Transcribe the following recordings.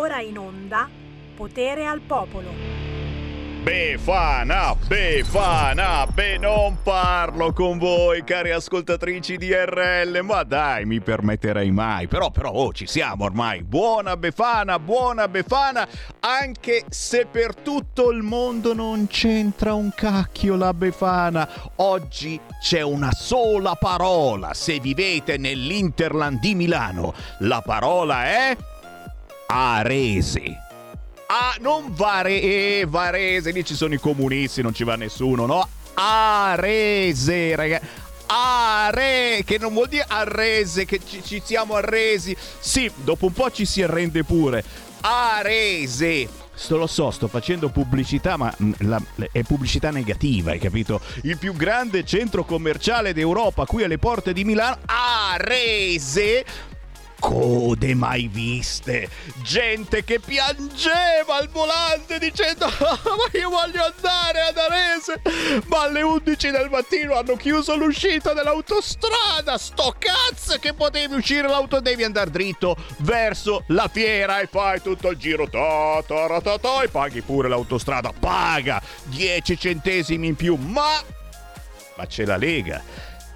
ora in onda Potere al Popolo. Befana, Befana, beh non parlo con voi cari ascoltatrici di RL, ma dai mi permetterei mai, però però oh, ci siamo ormai, buona Befana, buona Befana, anche se per tutto il mondo non c'entra un cacchio la Befana, oggi c'è una sola parola, se vivete nell'Interland di Milano, la parola è Arese. Ah, non Vare, Varese, lì ci sono i comunisti, non ci va nessuno, no? Arese, ragazzi. Are, che non vuol dire arrese, che ci, ci siamo arresi. Sì, dopo un po' ci si arrende pure. Arese. Sto lo so, sto facendo pubblicità, ma mm, la, è pubblicità negativa, hai capito? Il più grande centro commerciale d'Europa, qui alle porte di Milano, Arese, code mai viste, gente che piangeva al volante dicendo ma io voglio andare ad Arese, ma alle 11 del mattino hanno chiuso l'uscita dell'autostrada, sto cazzo che potevi uscire l'auto, devi andare dritto verso la fiera e fai tutto il giro. Ta, ta, ta, ta, e paghi pure l'autostrada, paga 10 centesimi in più, ma ma c'è la Lega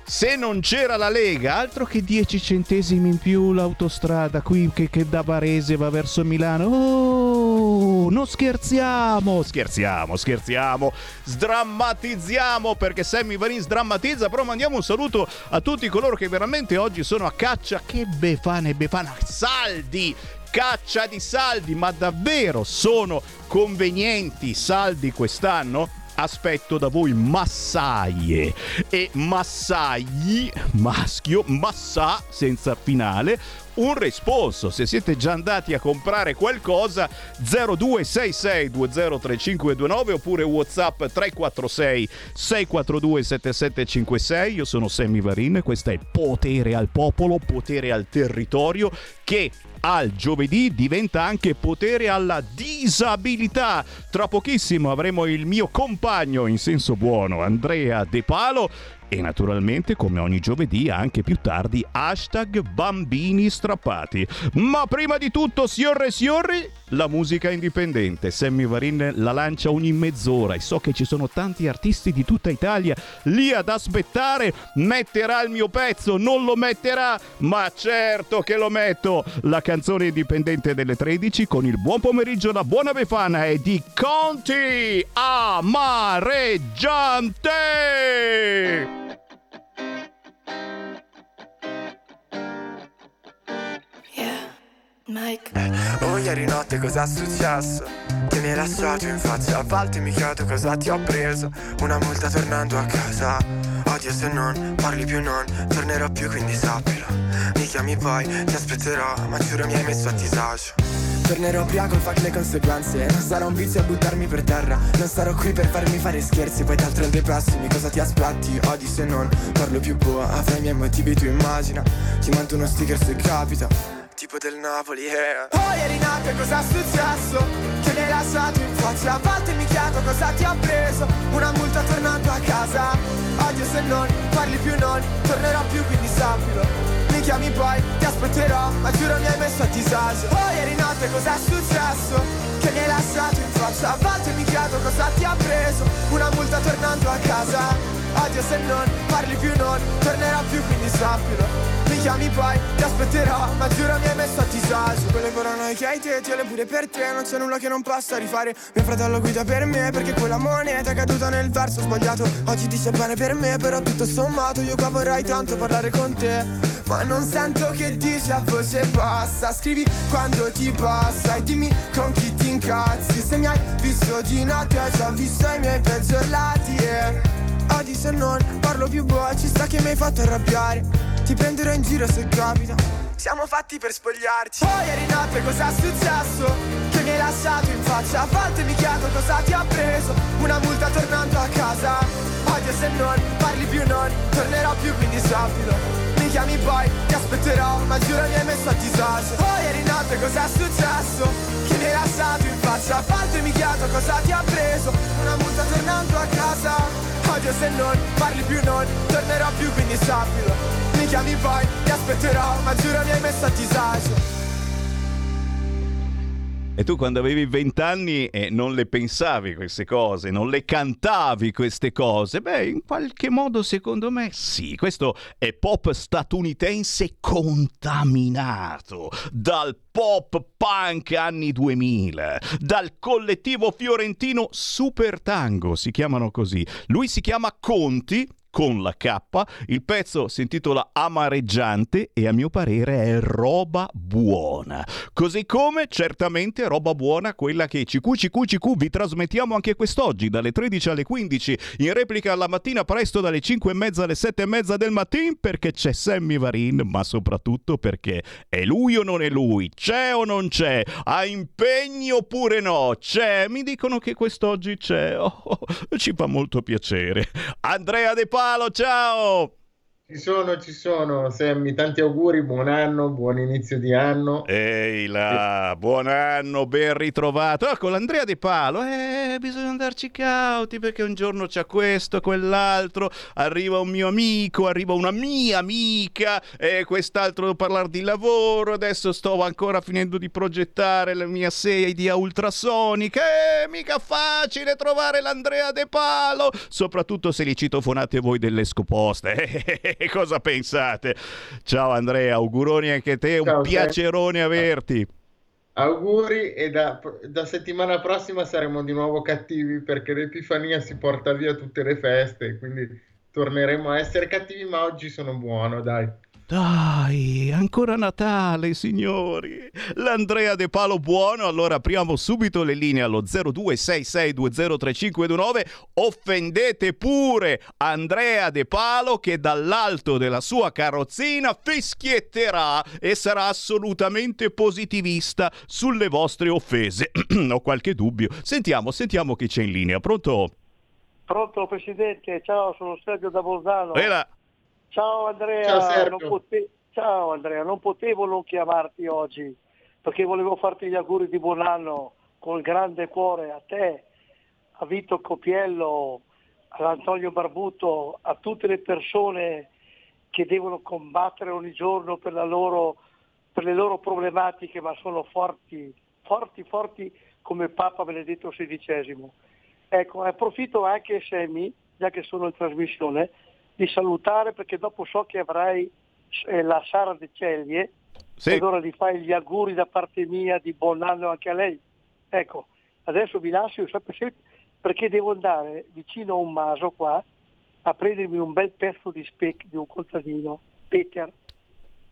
se non c'era la Lega, altro che 10 centesimi in più l'autostrada qui che, che da Varese va verso Milano. Oh, non scherziamo, scherziamo, scherziamo, sdrammatizziamo perché Sammy Varin sdrammatizza, però mandiamo un saluto a tutti coloro che veramente oggi sono a caccia. Che befana e befana, saldi, caccia di saldi, ma davvero sono convenienti saldi quest'anno? Aspetto da voi massaie. E massagli maschio, massa senza finale un responso. Se siete già andati a comprare qualcosa 0266203529 oppure WhatsApp 346 642 7756. Io sono Sammy Varin questo è Potere al popolo, potere al territorio che al giovedì diventa anche potere alla disabilità. Tra pochissimo avremo il mio compagno in senso buono, Andrea De Palo, e naturalmente come ogni giovedì anche più tardi hashtag bambini strappati. Ma prima di tutto, signore e signori, la musica indipendente. Sammy Varin la lancia ogni mezz'ora e so che ci sono tanti artisti di tutta Italia lì ad aspettare. Metterà il mio pezzo, non lo metterà, ma certo che lo metto. La canzone indipendente delle 13 con il buon pomeriggio, la buona Befana e di Conti Amareggiante. Thank you. Mike. Oh, ieri notte cos'è successo? Che mi hai lasciato in faccia. A volte mi chiedo cosa ti ho preso. Una multa tornando a casa. Odio se non parli più non Tornerò più quindi sappilo. Mi chiami poi, ti aspetterò Ma giuro mi hai messo a disagio. Tornerò ubriaco, fuck le conseguenze. Non sarà un vizio a buttarmi per terra. Non starò qui per farmi fare scherzi. Poi d'altro dei prossimi cosa ti aspetti? Odi se non parlo più boa Avrai i miei motivi tu immagina. Ti mando uno sticker se capita tipo del Napoli, eh. Oh, ieri notte cosa è successo? Che mi hai lasciato in faccia? A volte mi chiedo cosa ti ha preso. Una multa tornando a casa. Odio se non parli più non Tornerò più quindi sappilo. Mi chiami poi, ti aspetterò Ma giuro mi hai messo a disagio. Oh, ieri notte cosa è successo? Che mi hai lasciato in faccia? A volte mi chiedo cosa ti ha preso. Una multa tornando a casa. Odio se non parli più non Tornerò più quindi sappilo mi chiami poi, ti aspetterò Ma giuro mi hai messo a disagio. Quelle paranoie che hai te, te le pure per te Non c'è nulla che non possa rifare. Mio fratello guida per me Perché quella moneta è caduta nel verso sbagliato. Oggi dice bene per me Però tutto sommato io qua vorrei tanto parlare con te. Ma non sento che dici a voce bassa. Scrivi quando ti passa E dimmi con chi ti incazzi. Se mi hai visto di notte Ho già visto i miei peggiorati yeah. Oggi se non parlo più boh Ci sta che mi hai fatto arrabbiare ti prenderò in giro se capita. Siamo fatti per spogliarci. Poi ieri notte cosa è successo? Che mi hai lasciato in faccia? A volte mi chiedo cosa ti ha preso. Una multa tornando a casa. Odio se non parli più non Tornerò più quindi sappilo Mi chiami poi, ti aspetterò Ma giuro mi hai messo a disagio. Poi ieri notte è successo? Che mi hai lasciato in faccia? A volte mi chiedo cosa ti ha preso. Una multa tornando a casa. Odio se non parli più non Tornerò più quindi sappilo mi chiami poi, ti aspetterò, ma giuro mi hai messo a disagio E tu quando avevi vent'anni eh, non le pensavi queste cose, non le cantavi queste cose? Beh, in qualche modo secondo me sì. Questo è pop statunitense contaminato dal pop punk anni 2000, dal collettivo fiorentino Super Tango, si chiamano così. Lui si chiama Conti con la K. Il pezzo si intitola Amareggiante e a mio parere è roba buona. Così come certamente roba buona quella che CQ CQ CQ vi trasmettiamo anche quest'oggi dalle 13 alle 15 in replica alla mattina presto dalle 5 e mezza alle 7 e mezza del mattino perché c'è Sammy Varin ma soprattutto perché è lui o non è lui, c'è o non c'è, ha impegno oppure no, c'è, mi dicono che quest'oggi c'è, oh, ci fa molto piacere. Andrea De Palo Palo, ciao! Ci sono, ci sono, Sammy, tanti auguri, buon anno, buon inizio di anno. Ehi là, buon anno, ben ritrovato. Con l'Andrea Di Palo, eh, bisogna andarci cauti perché un giorno c'è questo, quell'altro, arriva un mio amico, arriva una mia amica, e quest'altro devo parlare di lavoro, adesso sto ancora finendo di progettare la mia sedia ultrasonica, eh, mica facile trovare l'Andrea De Palo, soprattutto se li citofonate voi delle scoposte. cosa pensate? Ciao Andrea, auguroni anche a te, Ciao, un piacerone sei... averti. Auguri e da, da, settimana prossima saremo di nuovo cattivi perché l'Epifania si porta via tutte le feste, quindi torneremo a essere cattivi, ma oggi sono buono, dai. Dai, ancora Natale, signori. L'Andrea De Palo buono, allora apriamo subito le linee allo 0266203529. Offendete pure Andrea De Palo che dall'alto della sua carrozzina fischietterà e sarà assolutamente positivista sulle vostre offese. Ho qualche dubbio. Sentiamo, sentiamo chi c'è in linea. Pronto? Pronto Presidente, ciao, sono Sergio da Bolzano. Era... Ciao Andrea, Ciao, non pote... Ciao Andrea, non potevo non chiamarti oggi perché volevo farti gli auguri di buon anno con grande cuore a te, a Vito Copiello, all'Antonio Barbuto, a tutte le persone che devono combattere ogni giorno per, loro, per le loro problematiche, ma sono forti, forti, forti come Papa Benedetto XVI. Ecco, approfitto anche, Semi, già che sono in trasmissione, di salutare perché dopo so che avrai eh, la Sara De Ceglie sì. allora gli fai gli auguri da parte mia di buon anno anche a lei. Ecco, adesso vi lascio perché devo andare vicino a un maso qua a prendermi un bel pezzo di speck di un contadino, Peter.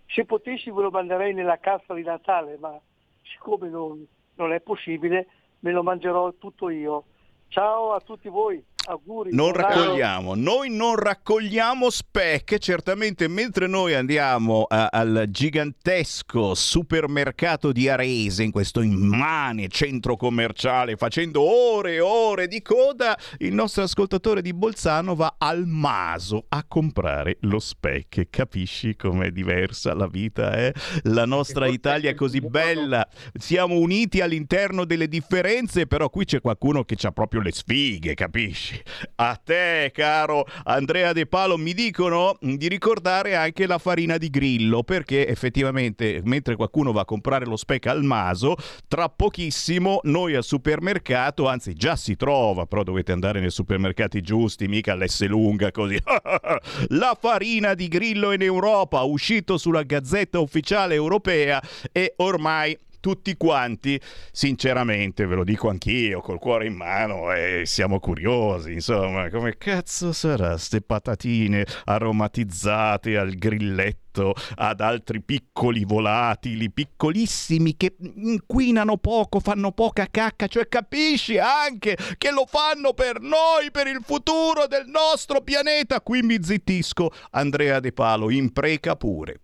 Se potessi ve lo manderei nella cassa di Natale, ma siccome non, non è possibile me lo mangerò tutto io. Ciao a tutti voi. Auguri, non raccogliamo, noi non raccogliamo specche, certamente mentre noi andiamo a, al gigantesco supermercato di Arese, in questo immane centro commerciale, facendo ore e ore di coda, il nostro ascoltatore di Bolzano va al Maso a comprare lo specche. Capisci com'è diversa la vita, eh? La nostra Italia è così bella, siamo uniti all'interno delle differenze, però qui c'è qualcuno che ha proprio le sfighe, capisci? Amici. A te, caro Andrea De Palo, mi dicono di ricordare anche la farina di grillo, perché effettivamente mentre qualcuno va a comprare lo speck al maso, tra pochissimo noi al supermercato, anzi già si trova, però dovete andare nei supermercati giusti, mica all'S lunga così. la farina di grillo in Europa, uscito sulla Gazzetta Ufficiale Europea e ormai tutti quanti, sinceramente ve lo dico anch'io, col cuore in mano e siamo curiosi, insomma, come cazzo sarà ste patatine aromatizzate al grilletto ad altri piccoli volatili, piccolissimi che inquinano poco, fanno poca cacca, cioè capisci anche che lo fanno per noi, per il futuro del nostro pianeta. Qui mi zittisco, Andrea De Palo, impreca pure.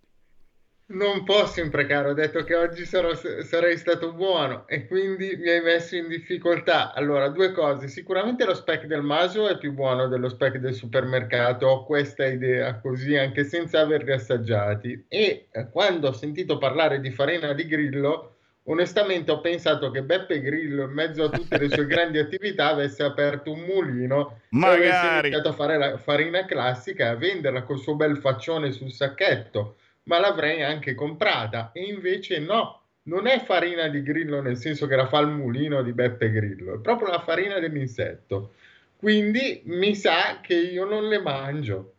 Non posso imprecare, ho detto che oggi sarò, sarei stato buono e quindi mi hai messo in difficoltà. Allora, due cose. Sicuramente lo spec del Maso è più buono dello spec del supermercato, ho questa idea così anche senza averli assaggiati. E eh, quando ho sentito parlare di farina di grillo, onestamente ho pensato che Beppe Grillo, in mezzo a tutte le sue grandi attività, avesse aperto un mulino Magari. e avesse iniziato a fare la farina classica e a venderla col suo bel faccione sul sacchetto ma l'avrei anche comprata. E invece no, non è farina di grillo nel senso che la fa il mulino di Beppe Grillo, è proprio la farina dell'insetto. Quindi mi sa che io non le mangio.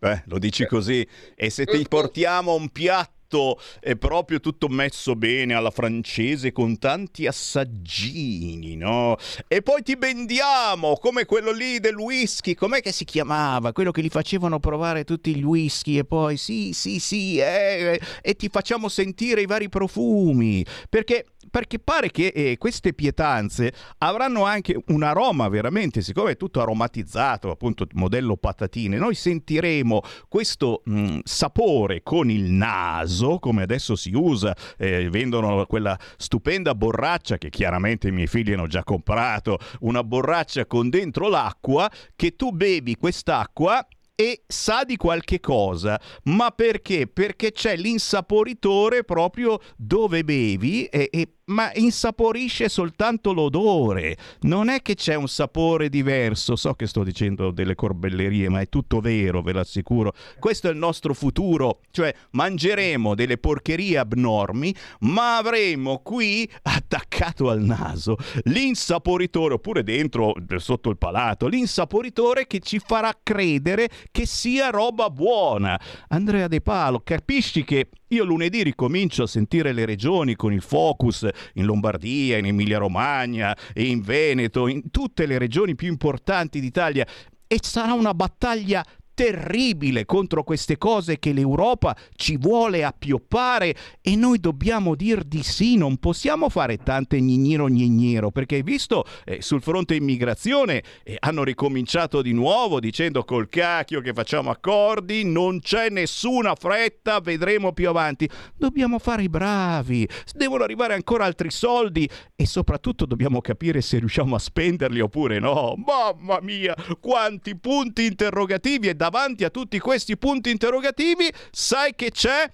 Beh, lo dici così. E se ti portiamo un piatto tutto è proprio tutto messo bene alla francese con tanti assaggini, no? E poi ti bendiamo come quello lì del whisky, com'è che si chiamava? Quello che gli facevano provare tutti gli whisky e poi sì, sì, sì, eh, e ti facciamo sentire i vari profumi, perché perché pare che eh, queste pietanze avranno anche un aroma veramente, siccome è tutto aromatizzato, appunto modello patatine, noi sentiremo questo mh, mm, sapore con il naso, come adesso si usa, eh, vendono quella stupenda borraccia che chiaramente i miei figli hanno già comprato, una borraccia con dentro l'acqua, che tu bevi quest'acqua e sa di qualche cosa. Ma perché? Perché c'è l'insaporitore proprio dove bevi e, e ma insaporisce soltanto l'odore. Non è che c'è un sapore diverso. So che sto dicendo delle corbellerie, ma è tutto vero, ve l'assicuro. Questo è il nostro futuro, cioè mangeremo delle porcherie abnormi, ma avremo qui attaccato al naso l'insaporitore, oppure dentro, sotto il palato, l'insaporitore che ci farà credere che sia roba buona. Andrea De Palo, capisci che io lunedì ricomincio a sentire le regioni con il focus in Lombardia, in Emilia-Romagna in Veneto, in tutte le regioni più importanti d'Italia e sarà una battaglia terribile contro queste cose che l'Europa ci vuole appioppare e noi dobbiamo dir di sì, non possiamo fare tante gnigniro gnigniro perché hai visto eh, sul fronte immigrazione eh, hanno ricominciato di nuovo dicendo col cacchio che facciamo accordi, non c'è nessuna fretta, vedremo più avanti. Dobbiamo fare i bravi, devono arrivare ancora altri soldi e soprattutto dobbiamo capire se riusciamo a spenderli oppure no. Mamma mia, quanti punti interrogativi e davanti a tutti questi punti interrogativi, sai che c'è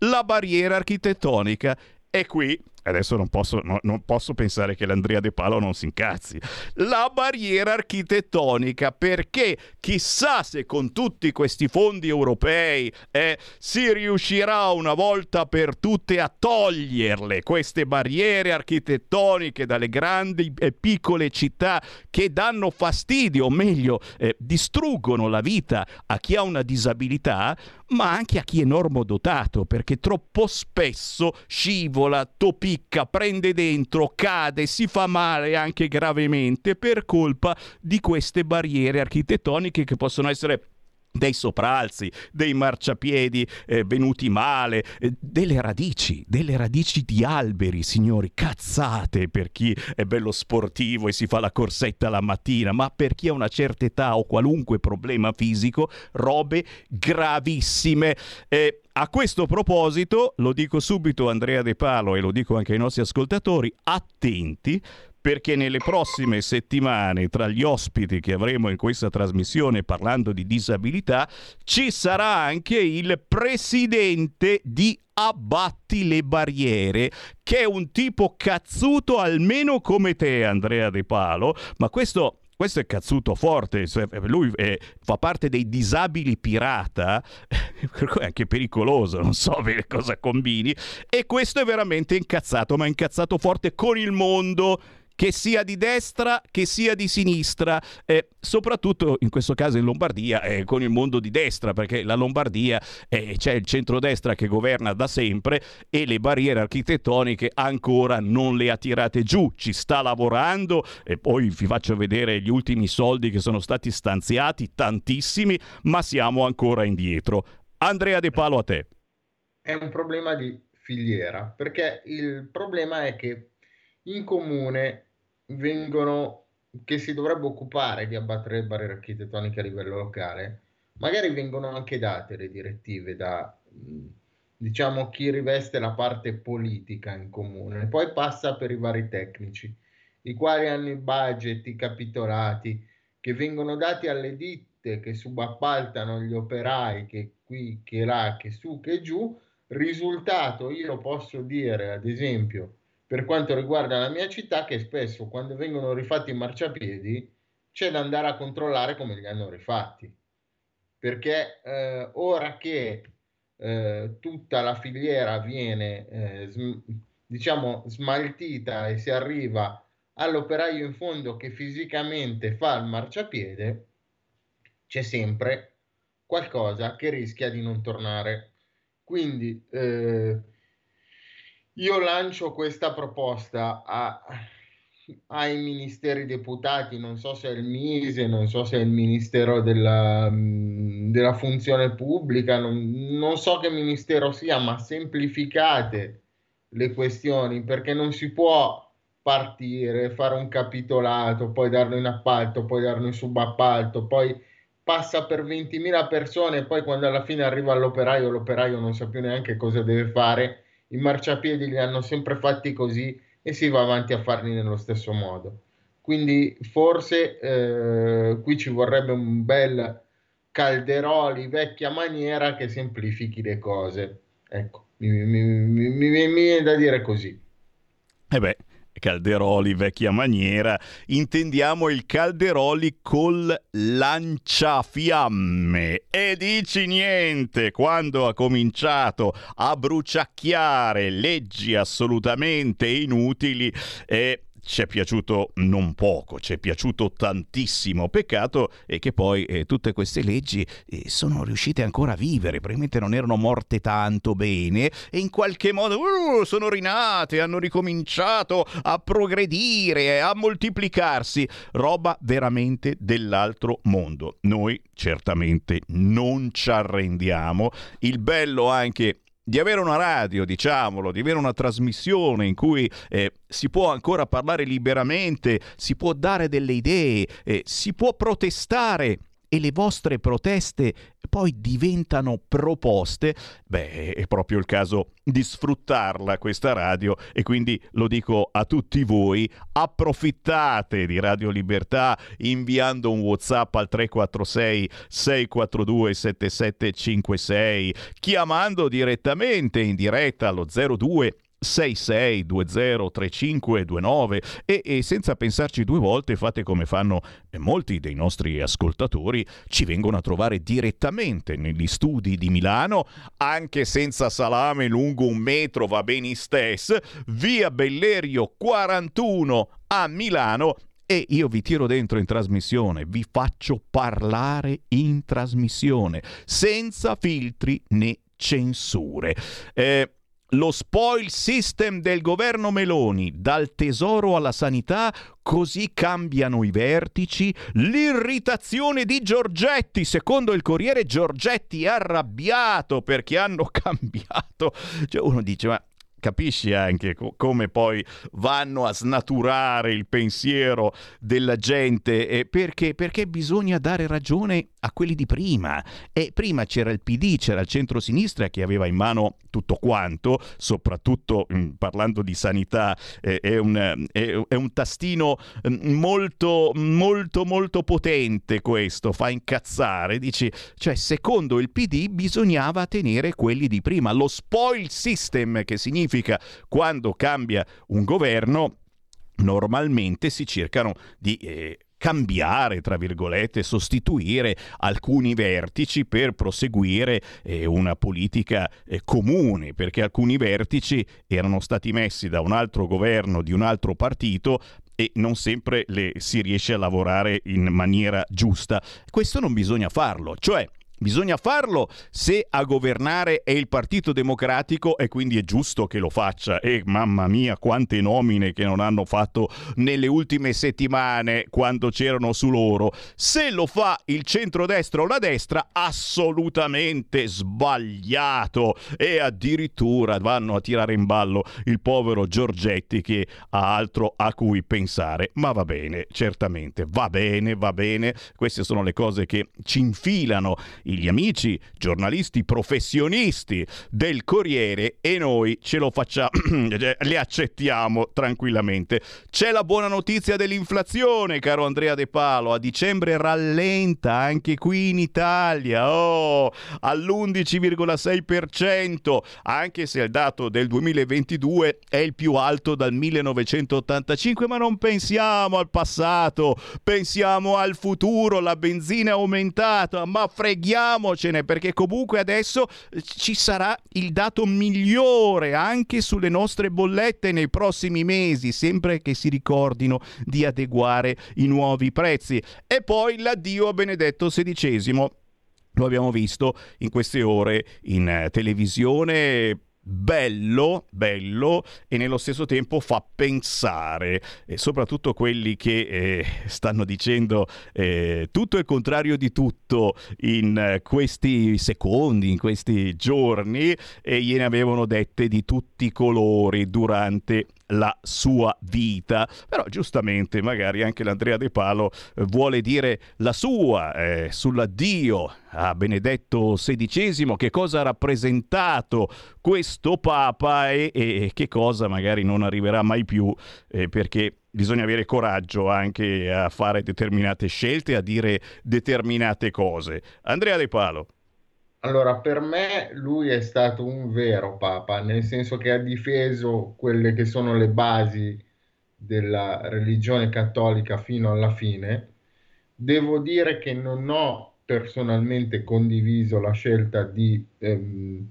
la barriera architettonica. E qui adesso non posso, no, non posso, pensare che l'Andrea De Palo non si incazzi. La barriera architettonica, perché chissà se con tutti questi fondi europei eh, si riuscirà una volta per tutte a toglierle queste barriere architettoniche dalle grandi e piccole città che danno fastidio, o meglio, eh, distruggono la vita a chi ha una disabilità, ma anche a chi è normodotato, perché troppo spesso scivola, topicca, prende dentro, cade, si fa male anche gravemente per colpa di queste barriere architettoniche che possono essere dei sopralzi, dei marciapiedi eh, venuti male, eh, delle radici, delle radici di alberi, signori, cazzate per chi è bello sportivo e si fa la corsetta la mattina, ma per chi ha una certa età o qualunque problema fisico, robe gravissime. Eh, a questo proposito, lo dico subito Andrea De Palo e lo dico anche ai nostri ascoltatori, attenti perché nelle prossime settimane, tra gli ospiti che avremo in questa trasmissione parlando di disabilità, ci sarà anche il presidente di Abbatti le barriere, che è un tipo cazzuto almeno come te, Andrea De Palo, ma questo questo è cazzuto forte, lui è, fa parte dei disabili pirata, è anche pericoloso, non so bene cosa combini, e questo è veramente incazzato, ma incazzato forte con il mondo che sia di destra che sia di sinistra, eh, soprattutto in questo caso in Lombardia eh, con il mondo di destra, perché la Lombardia eh, c'è il centrodestra che governa da sempre e le barriere architettoniche ancora non le ha tirate giù, ci sta lavorando e poi vi faccio vedere gli ultimi soldi che sono stati stanziati, tantissimi, ma siamo ancora indietro. Andrea De Palo a te. È un problema di filiera, perché il problema è che in comune vengono, che si dovrebbe occupare di abbattere le barriere architettoniche a livello locale, magari vengono anche date le direttive da diciamo chi riveste la parte politica in comune, poi passa per i vari tecnici, i quali hanno i budget, i capitolati che vengono dati alle ditte che subappaltano gli operai che qui, che là, che su, che giù. Risultato, io posso dire ad esempio per quanto riguarda la mia città che spesso quando vengono rifatti i marciapiedi c'è da andare a controllare come li hanno rifatti perché eh, ora che eh, tutta la filiera viene eh, sm- diciamo smaltita e si arriva all'operaio in fondo che fisicamente fa il marciapiede, c'è sempre qualcosa che rischia di non tornare. Quindi eh, io lancio questa proposta a, ai ministeri deputati, non so se è il Mise, non so se è il Ministero della, della Funzione Pubblica, non, non so che ministero sia, ma semplificate le questioni perché non si può partire, fare un capitolato, poi darlo in appalto, poi darlo in subappalto, poi passa per 20.000 persone e poi quando alla fine arriva all'operaio, l'operaio non sa più neanche cosa deve fare, i marciapiedi li hanno sempre fatti così e si va avanti a farli nello stesso modo. Quindi forse eh, qui ci vorrebbe un bel Calderoli vecchia maniera che semplifichi le cose. Ecco, mi, mi, mi, mi viene da dire così. Eh beh, Calderoli vecchia maniera, intendiamo il Calderoli col lanciafiamme. E dici niente, quando ha cominciato a bruciacchiare leggi assolutamente inutili, eh, ci è piaciuto non poco, ci è piaciuto tantissimo. Peccato è che poi eh, tutte queste leggi eh, sono riuscite ancora a vivere, probabilmente non erano morte tanto bene e in qualche modo uh, sono rinate, hanno ricominciato a progredire, a moltiplicarsi. Roba veramente dell'altro mondo. Noi certamente non ci arrendiamo. Il bello anche di avere una radio, diciamolo, di avere una trasmissione in cui eh, si può ancora parlare liberamente, si può dare delle idee, eh, si può protestare e le vostre proteste poi diventano proposte, beh, è proprio il caso di sfruttarla questa radio e quindi lo dico a tutti voi, approfittate di Radio Libertà inviando un WhatsApp al 346 642 7756, chiamando direttamente in diretta allo 02 66203529 e, e senza pensarci due volte fate come fanno molti dei nostri ascoltatori, ci vengono a trovare direttamente negli studi di Milano, anche senza salame lungo un metro va bene stesso, via Bellerio 41 a Milano e io vi tiro dentro in trasmissione, vi faccio parlare in trasmissione, senza filtri né censure. Eh, lo spoil system del governo Meloni, dal tesoro alla sanità, così cambiano i vertici, l'irritazione di Giorgetti, secondo il Corriere Giorgetti è arrabbiato perché hanno cambiato. Cioè uno dice ma capisci anche co- come poi vanno a snaturare il pensiero della gente eh, perché, perché bisogna dare ragione a quelli di prima. E prima c'era il PD, c'era il centro-sinistra che aveva in mano tutto quanto, soprattutto mh, mm, parlando di sanità eh, è, un, è, è, un, tastino mm, molto molto molto potente questo, fa incazzare, dici, cioè secondo il PD bisognava tenere quelli di prima, lo spoil system che significa significa quando cambia un governo normalmente si cercano di eh, cambiare, tra virgolette, sostituire alcuni vertici per proseguire eh, una politica eh, comune, perché alcuni vertici erano stati messi da un altro governo di un altro partito e non sempre le, si riesce a lavorare in maniera giusta. Questo non bisogna farlo, cioè Bisogna farlo se a governare è il Partito Democratico e quindi è giusto che lo faccia. E mamma mia, quante nomine che non hanno fatto nelle ultime settimane quando c'erano su loro. Se lo fa il centrodestra o la destra, assolutamente sbagliato. E addirittura vanno a tirare in ballo il povero Giorgetti che ha altro a cui pensare. Ma va bene, certamente, va bene, va bene. Queste sono le cose che ci infilano gli amici giornalisti professionisti del Corriere e noi ce lo facciamo, le accettiamo tranquillamente. C'è la buona notizia dell'inflazione, caro Andrea De Palo, a dicembre rallenta anche qui in Italia, oh, all'11,6%, anche se il dato del 2022 è il più alto dal 1985, ma non pensiamo al passato, pensiamo al futuro, la benzina è aumentata, ma freghiamo andiamocene perché comunque adesso ci sarà il dato migliore anche sulle nostre bollette nei prossimi mesi, sempre che si ricordino di adeguare i nuovi prezzi. E poi l'addio a Benedetto XVI. Lo abbiamo visto in queste ore in televisione bello, bello e nello stesso tempo fa pensare, e soprattutto quelli che eh, stanno dicendo eh, tutto il contrario di tutto in questi secondi, in questi giorni, e gliene avevano dette di tutti i colori durante la sua vita. Però giustamente magari anche l'Andrea De Palo eh, vuole dire la sua eh, sull'addio a Benedetto XVI, che cosa ha rappresentato questo Papa e, e che cosa magari non arriverà mai più eh, perché bisogna avere coraggio anche a fare determinate scelte, a dire determinate cose. Andrea De Palo. Allora, per me lui è stato un vero papa, nel senso che ha difeso quelle che sono le basi della religione cattolica fino alla fine. Devo dire che non ho personalmente condiviso la scelta di, ehm,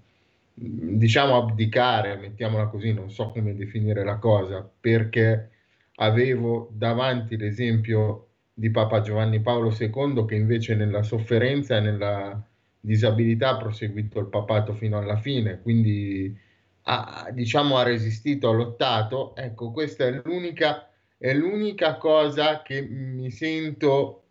diciamo, abdicare, mettiamola così, non so come definire la cosa, perché avevo davanti l'esempio di Papa Giovanni Paolo II che invece nella sofferenza e nella disabilità ha proseguito il papato fino alla fine, quindi ha, diciamo, ha resistito, ha lottato. Ecco, questa è l'unica, è l'unica cosa che mi sento,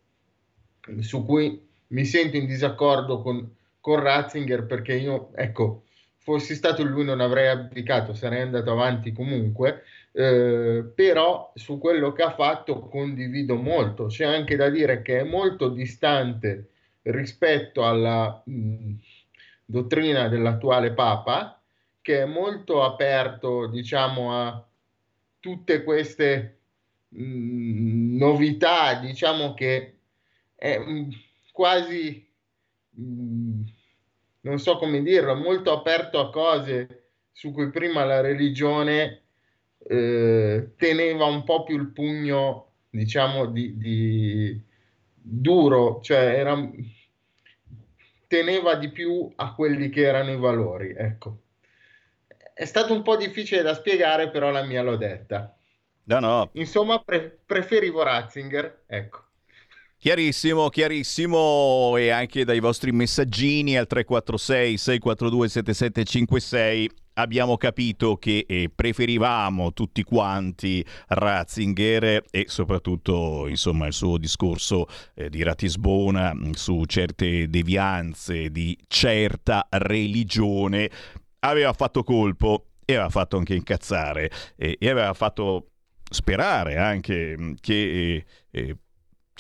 su cui mi sento in disaccordo con, con Ratzinger perché io, ecco, fossi stato lui non avrei abdicato, sarei andato avanti comunque, eh, però su quello che ha fatto condivido molto. C'è anche da dire che è molto distante rispetto alla mh, dottrina dell'attuale Papa, che è molto aperto, diciamo, a tutte queste mh, novità, diciamo che è mh, quasi, non so come dirlo, molto aperto a cose su cui prima la religione eh, teneva un po' più il pugno, diciamo, di, di duro, cioè era, teneva di più a quelli che erano i valori. Ecco. È stato un po' difficile da spiegare, però la mia l'ho detta. No, no. Insomma, pre- preferivo Ratzinger, ecco. Chiarissimo, chiarissimo e anche dai vostri messaggini al 346 642 7756 abbiamo capito che eh, preferivamo tutti quanti Ratzinger e soprattutto insomma il suo discorso eh, di Ratisbona mm, su certe devianze di certa religione aveva fatto colpo e aveva fatto anche incazzare e, e aveva fatto sperare anche mm, che eh,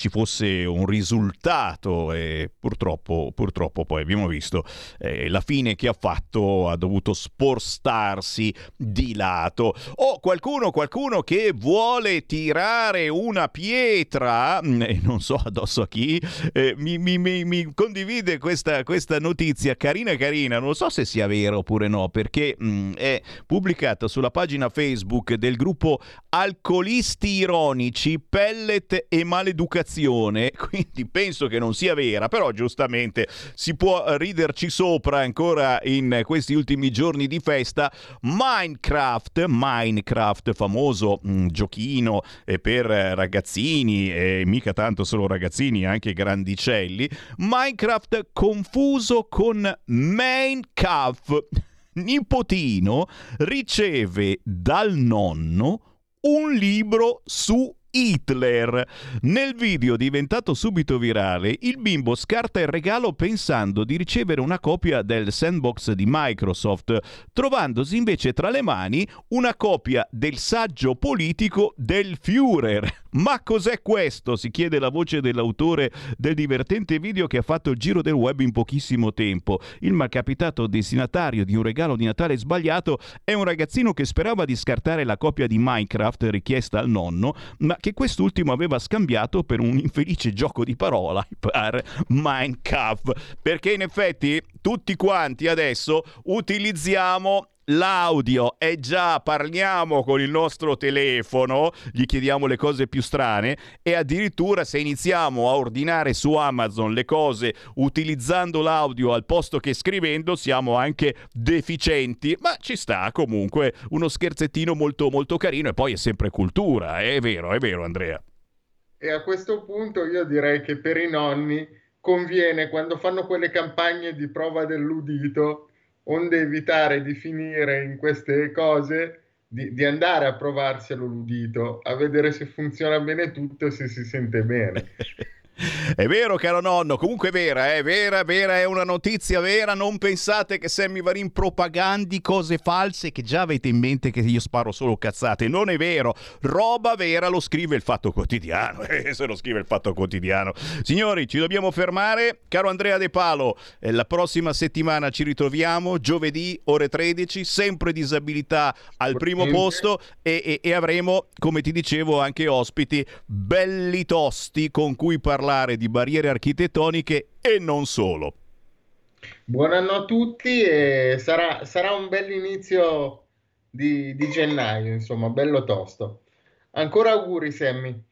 ci fosse un risultato e purtroppo, purtroppo poi abbiamo visto eh, la fine che ha fatto, ha dovuto spostarsi di lato. O oh, qualcuno, qualcuno che vuole tirare una pietra, mm, e non so addosso a chi, eh, mi, mi, mi, mi, condivide questa, questa, notizia carina carina, non so se sia vera oppure no, perché mh, mm, è pubblicata sulla pagina Facebook del gruppo Alcolisti Ironici, Pellet e Maleducazione comunicazione, quindi penso che non sia vera, però giustamente si può riderci sopra ancora in questi ultimi giorni di festa. Minecraft, Minecraft, famoso mh, mm, giochino eh, per ragazzini e mica tanto solo ragazzini, anche grandicelli. Minecraft confuso con Minecraft. Nipotino riceve dal nonno un libro su Hitler. Nel video diventato subito virale, il bimbo scarta il regalo pensando di ricevere una copia del sandbox di Microsoft, trovandosi invece tra le mani una copia del saggio politico del Führer. Ma cos'è questo? si chiede la voce dell'autore del divertente video che ha fatto il giro del web in pochissimo tempo. Il malcapitato destinatario di un regalo di Natale sbagliato è un ragazzino che sperava di scartare la copia di Minecraft richiesta al nonno, ma che quest'ultimo aveva scambiato per un infelice gioco di parola per Minecraft. Perché in effetti tutti quanti adesso utilizziamo l'audio. Eh già, parliamo con il nostro telefono, gli chiediamo le cose più strane e addirittura se iniziamo a ordinare su Amazon le cose utilizzando l'audio al posto che scrivendo siamo anche deficienti, ma ci sta comunque uno scherzettino molto molto carino e poi è sempre cultura, è vero, è vero Andrea. E a questo punto io direi che per i nonni conviene quando fanno quelle campagne di prova dell'udito, onde evitare di finire in queste cose, di, di, andare a provarselo l'udito, a vedere se funziona bene tutto e se si sente bene. È vero, caro nonno, comunque è vera, è vera, vera, è una notizia vera. Non pensate che Sammy Varin propagandi cose false che già avete in mente che io sparo solo cazzate. Non è vero, roba vera lo scrive il Fatto Quotidiano. Eh, se lo scrive il Fatto Quotidiano. Signori, ci dobbiamo fermare. Caro Andrea De Palo, eh, la prossima settimana ci ritroviamo, giovedì, ore 13, sempre disabilità al primo posto e, e, e avremo, come ti dicevo, anche ospiti belli tosti con cui parlare parlare di barriere architettoniche e non solo. Buon anno a tutti e sarà, sarà un bel inizio di, di gennaio, insomma, bello tosto. Ancora auguri, Sammy.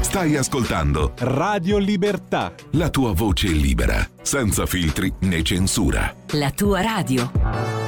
Stai ascoltando Radio Libertà. La tua voce libera, senza filtri né censura. La tua radio.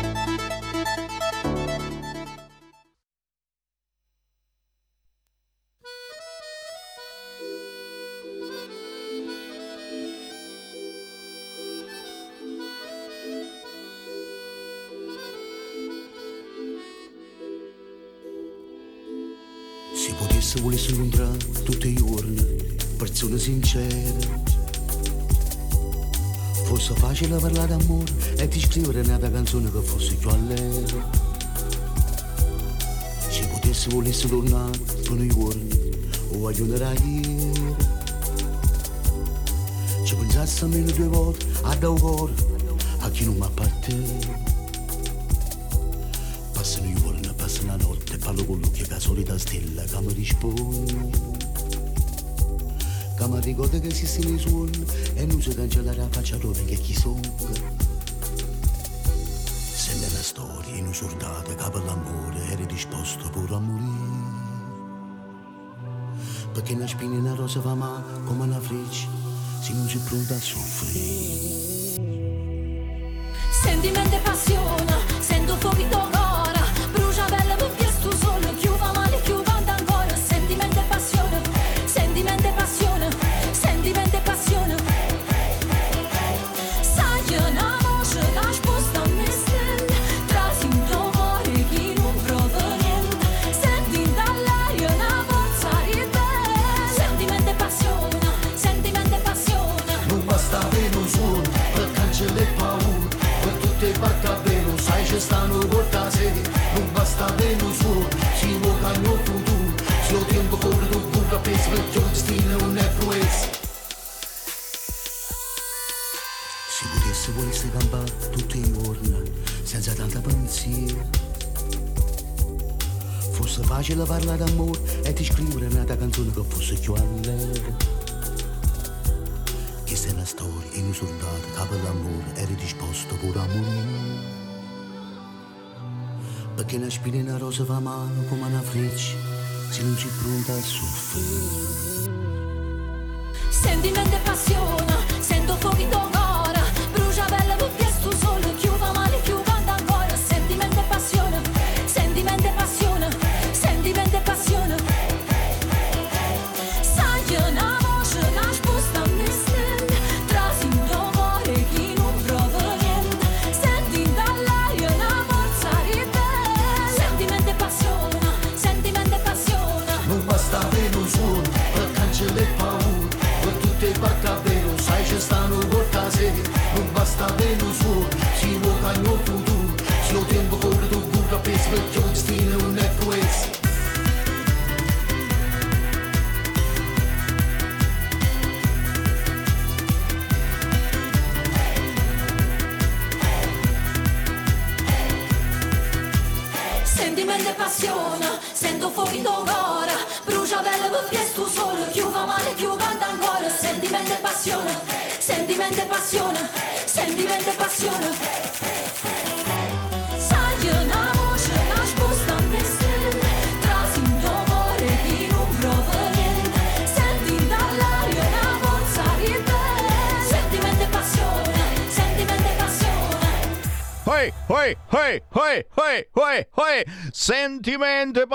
Se volessi incontrare tutti i giorni persone sincere fosse facile parlare d'amore e ti scrivere una canzone che fosse più allegra se potessi volessi tornare con i giorni o aiutare ieri. Ci pensassi almeno due volte a da cuore a chi non mi appartiene solita stella che mi risponde che mi ricorda che esistono i suoni e non si cancella la faccia dove che chi sono se nella storia in un soldato che per l'amore eri disposto pure a morire. Perché una spina e una rosa va male come una freccia se non si pronta a soffrire. Sentimento e passione futuro se lo tempo corre tu buca pensi che il tuo destino non è questo. Se potesse volesse campare tutti i giorni senza tanta pensiero. Fosse facile parlare d'amore e ti scrivere una canzone che fosse più allegra. Questa è la storia in un soldato che per l'amore era disposto pure a morire. Perché una spina rosa fa male come una freccia si pronta a soffrire. Sentimento e passione sento fuochi d'oro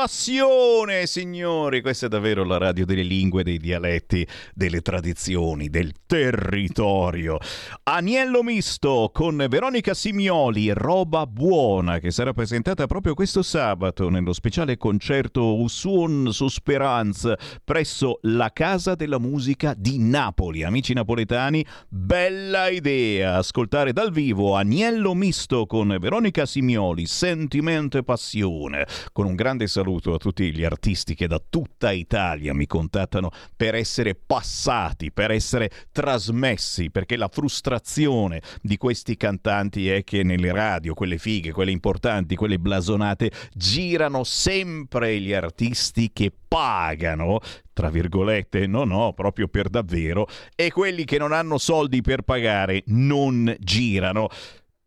Passione, signori. Questa è davvero la radio delle lingue, dei dialetti, delle tradizioni, del territorio. Agnello misto con Veronica Simioli, Roba Buona, che sarà presentata proprio questo sabato nello speciale concerto Usuon su Speranza presso la Casa della Musica di Napoli. Amici napoletani, bella idea ascoltare dal vivo Agnello misto con Veronica Simioli, Sentimento e Passione, con un grande saluto a tutti gli artisti che da tutta Italia mi contattano per essere passati, per essere trasmessi, perché la frustrazione di questi cantanti è che nelle radio, quelle fighe, quelle importanti, quelle blasonate, girano sempre gli artisti che pagano tra virgolette, no, no, proprio per davvero, e quelli che non hanno soldi per pagare non girano.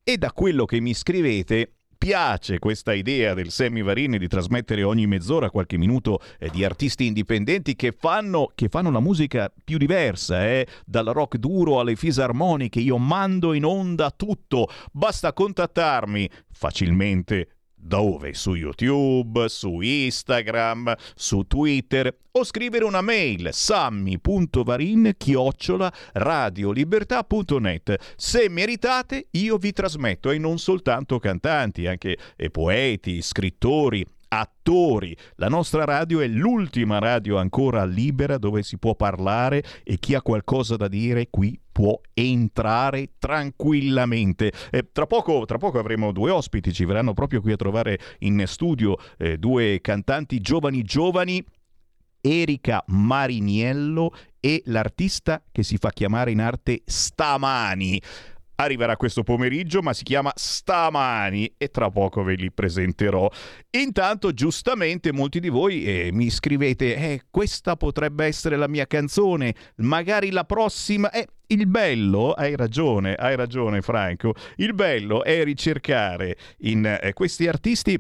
E da quello che mi scrivete piace questa idea del Semi Varini di trasmettere ogni mezz'ora qualche minuto eh, di artisti indipendenti che fanno, che fanno la musica più diversa, eh? dal rock duro alle fisarmoniche. Io mando in onda tutto. Basta contattarmi facilmente dove? Su YouTube, su Instagram, su Twitter o scrivere una mail sammi.varin chiocciola radiolibertà.net. Se meritate io vi trasmetto e non soltanto cantanti, anche poeti, scrittori, attori. La nostra radio è l'ultima radio ancora libera dove si può parlare e chi ha qualcosa da dire qui può entrare tranquillamente. Eh, tra, poco, tra, poco, avremo due ospiti, ci verranno proprio qui a trovare in studio eh, due cantanti giovani giovani. Erika Mariniello e l'artista che si fa chiamare in arte Stamani arriverà questo pomeriggio, ma si chiama Stamani e tra poco ve li presenterò. Intanto, giustamente, molti di voi eh, mi scrivete: eh, questa potrebbe essere la mia canzone, magari la prossima. Eh, il bello, hai ragione, hai ragione, Franco. Il bello è ricercare in eh, questi artisti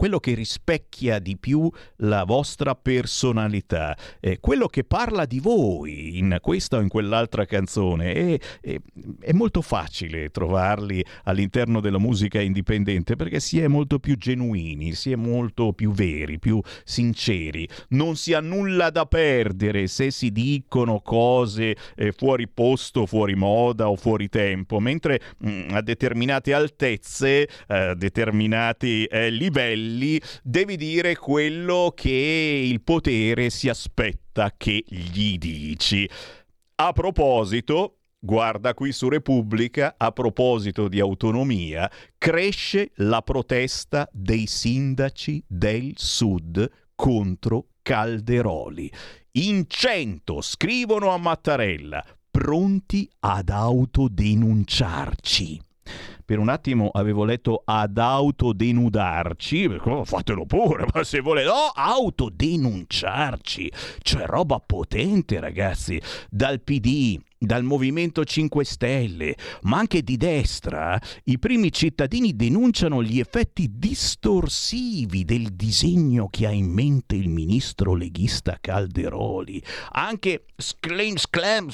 quello che rispecchia di più la vostra personalità, eh, quello che parla di voi in questa o in quell'altra canzone. E, e, è molto facile trovarli all'interno della musica indipendente perché si è molto più genuini, si è molto più veri, più sinceri. Non si ha nulla da perdere se si dicono cose eh, fuori posto, fuori moda o fuori tempo, mentre mh, mm, a determinate altezze, a determinati eh, livelli, livelli devi dire quello che il potere si aspetta che gli dici. A proposito, Guarda qui su Repubblica, a proposito di autonomia, cresce la protesta dei sindaci del Sud contro Calderoli. In cento scrivono a Mattarella, pronti ad autodenunciarci per un attimo avevo letto ad autodenudarci, oh, fatelo pure, ma se volete, no, autodenunciarci, cioè roba potente ragazzi, dal PD, dal Movimento 5 Stelle, ma anche di destra, i primi cittadini denunciano gli effetti distorsivi del disegno che ha in mente il ministro leghista Calderoli. Anche Sklein, Sklein,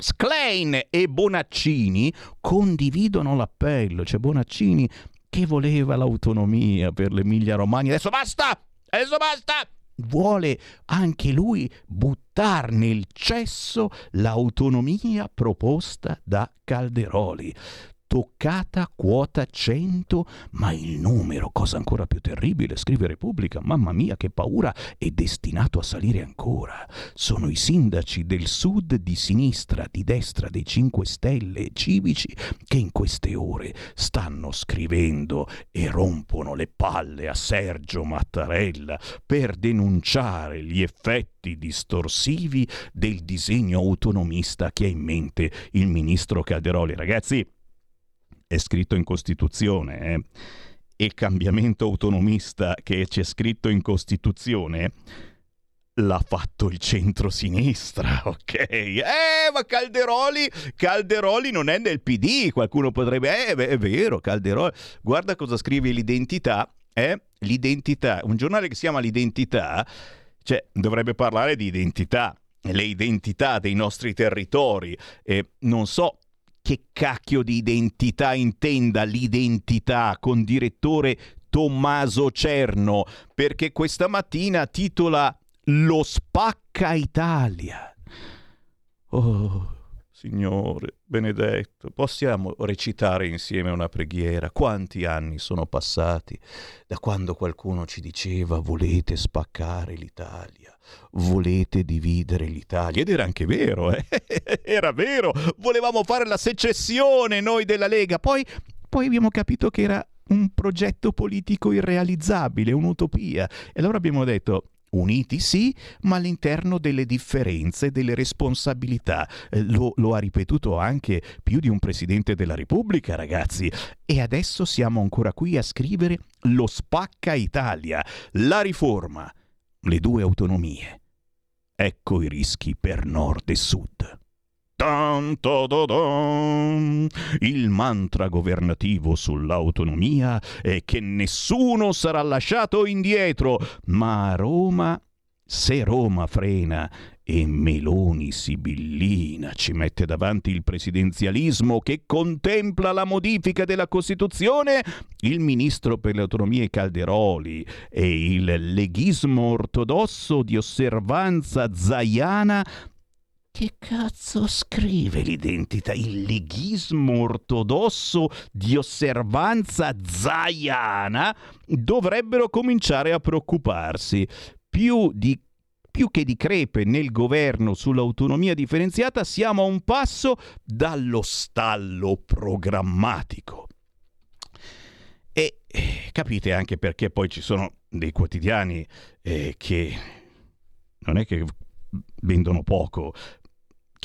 Sklein e Bonaccini condividono l'appello. C'è Bonaccini che voleva l'autonomia per l'Emilia Romagna. Adesso basta! Adesso basta! Vuole anche lui buttare nel cesso l'autonomia proposta da Calderoli toccata quota 100, ma il numero, cosa ancora più terribile, scrive Repubblica, mamma mia che paura, è destinato a salire ancora. Sono i sindaci del sud di sinistra, di destra, dei 5 Stelle civici che in queste ore stanno scrivendo e rompono le palle a Sergio Mattarella per denunciare gli effetti distorsivi del disegno autonomista che ha in mente il ministro Calderoli. Ragazzi, è scritto in Costituzione, eh? il cambiamento autonomista che c'è scritto in Costituzione l'ha fatto il centro-sinistra, ok? Eh, ma Calderoli, Calderoli non è nel PD, qualcuno potrebbe... Eh, è vero, Calderoli. Guarda cosa scrive l'identità, eh? L'identità, un giornale che si chiama L'identità, cioè dovrebbe parlare di identità, le identità dei nostri territori. E non so che cacchio di identità intenda l'identità con direttore Tommaso Cerno, perché questa mattina titola Lo spacca Italia. Oh, Signore benedetto, possiamo recitare insieme una preghiera? Quanti anni sono passati da quando qualcuno ci diceva volete spaccare l'Italia, volete dividere l'Italia? Ed era anche vero, eh? era vero, volevamo fare la secessione noi della Lega, poi, poi abbiamo capito che era un progetto politico irrealizzabile, un'utopia. E allora abbiamo detto Uniti sì, ma all'interno delle differenze, delle responsabilità. Eh, lo, lo, ha ripetuto anche più di un Presidente della Repubblica, ragazzi. E adesso siamo ancora qui a scrivere lo spacca Italia, la riforma, le due autonomie. Ecco i rischi per nord e sud. Tan, Il mantra governativo sull'autonomia è che nessuno sarà lasciato indietro, ma Roma, se Roma frena e Meloni sibillina ci mette davanti il presidenzialismo che contempla la modifica della Costituzione, il ministro per le autonomie Calderoli e il leghismo ortodosso di osservanza zaiana che cazzo scrive l'identità? Il leghismo ortodosso di osservanza zaiana dovrebbero cominciare a preoccuparsi. Più di più che di crepe nel governo sull'autonomia differenziata, siamo a un passo dallo stallo programmatico. E capite anche perché poi ci sono dei quotidiani eh, che non è che vendono poco,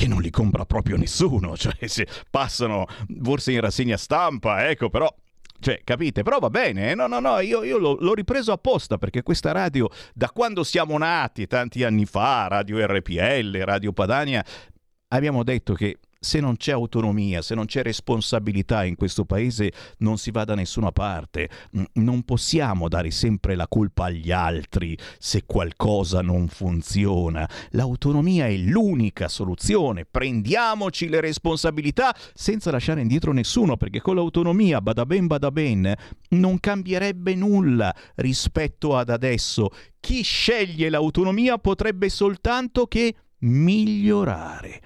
che non li compra proprio nessuno, cioè se passano forse in rassegna stampa, ecco, però cioè, capite? Però va bene, eh? no, no, no, io, io l'ho, l'ho, ripreso apposta perché questa radio, da quando siamo nati, tanti anni fa, Radio RPL, Radio Padania, abbiamo detto che se non c'è autonomia, se non c'è responsabilità in questo paese, non si va da nessuna parte. Mm, non possiamo dare sempre la colpa agli altri se qualcosa non funziona. L'autonomia è l'unica soluzione. Prendiamoci le responsabilità senza lasciare indietro nessuno, perché con l'autonomia, bada ben, bada ben, non cambierebbe nulla rispetto ad adesso. Chi sceglie l'autonomia potrebbe soltanto che migliorare.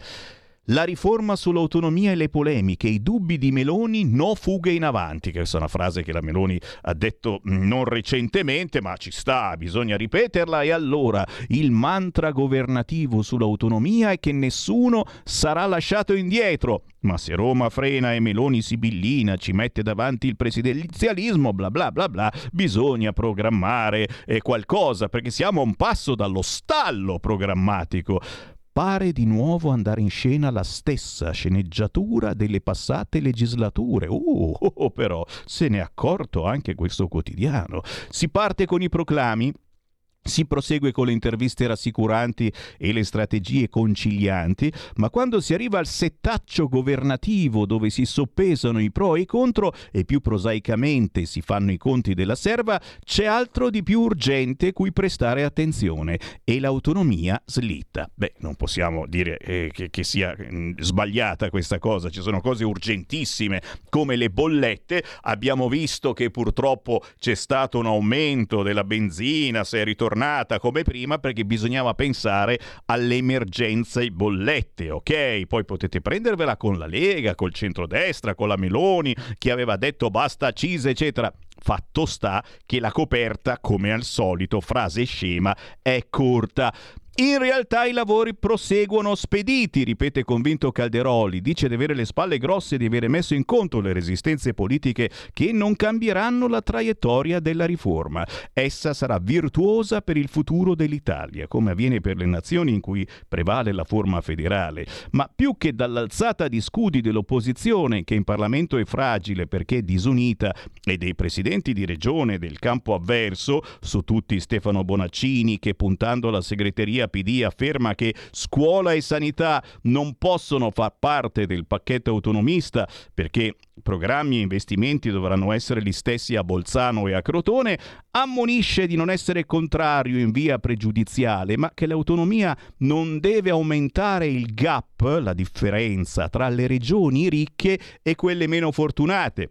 La riforma sull'autonomia e le polemiche, i dubbi di Meloni, no fughe in avanti, che è una frase che la Meloni ha detto non recentemente, ma ci sta, bisogna ripeterla. E allora il mantra governativo sull'autonomia è che nessuno sarà lasciato indietro. Ma se Roma frena e Meloni sibillina ci mette davanti il presidenzialismo, bla bla bla bla, bisogna programmare eh, qualcosa, perché siamo a un passo dallo stallo programmatico pare di nuovo andare in scena la stessa sceneggiatura delle passate legislature. Uh, però se ne è accorto anche questo quotidiano. Si parte con i proclami si prosegue con le interviste rassicuranti e le strategie concilianti, ma quando si arriva al settaccio governativo dove si soppesano i pro e i contro e più prosaicamente si fanno i conti della serva, c'è altro di più urgente cui prestare attenzione e l'autonomia slitta. Beh, non possiamo dire eh, che, che, sia mh, mm, sbagliata questa cosa, ci sono cose urgentissime come le bollette, abbiamo visto che purtroppo c'è stato un aumento della benzina, se è ritornato tornata come prima perché bisognava pensare alle emergenze bollette, ok? Poi potete prendervela con la Lega, col centrodestra, con la Meloni, che aveva detto basta accise, eccetera. Fatto sta che la coperta, come al solito, frase scema, è corta. In realtà i lavori proseguono spediti, ripete convinto Calderoli. Dice di avere le spalle grosse e di avere messo in conto le resistenze politiche che non cambieranno la traiettoria della riforma. Essa sarà virtuosa per il futuro dell'Italia, come avviene per le nazioni in cui prevale la forma federale. Ma più che dall'alzata di scudi dell'opposizione, che in Parlamento è fragile perché disunita, e dei presidenti di regione del campo avverso, su tutti Stefano Bonaccini, che puntando alla segreteria PD afferma che scuola e sanità non possono far parte del pacchetto autonomista perché programmi e investimenti dovranno essere gli stessi a Bolzano e a Crotone, ammonisce di non essere contrario in via pregiudiziale, ma che l'autonomia non deve aumentare il gap, la differenza tra le regioni ricche e quelle meno fortunate.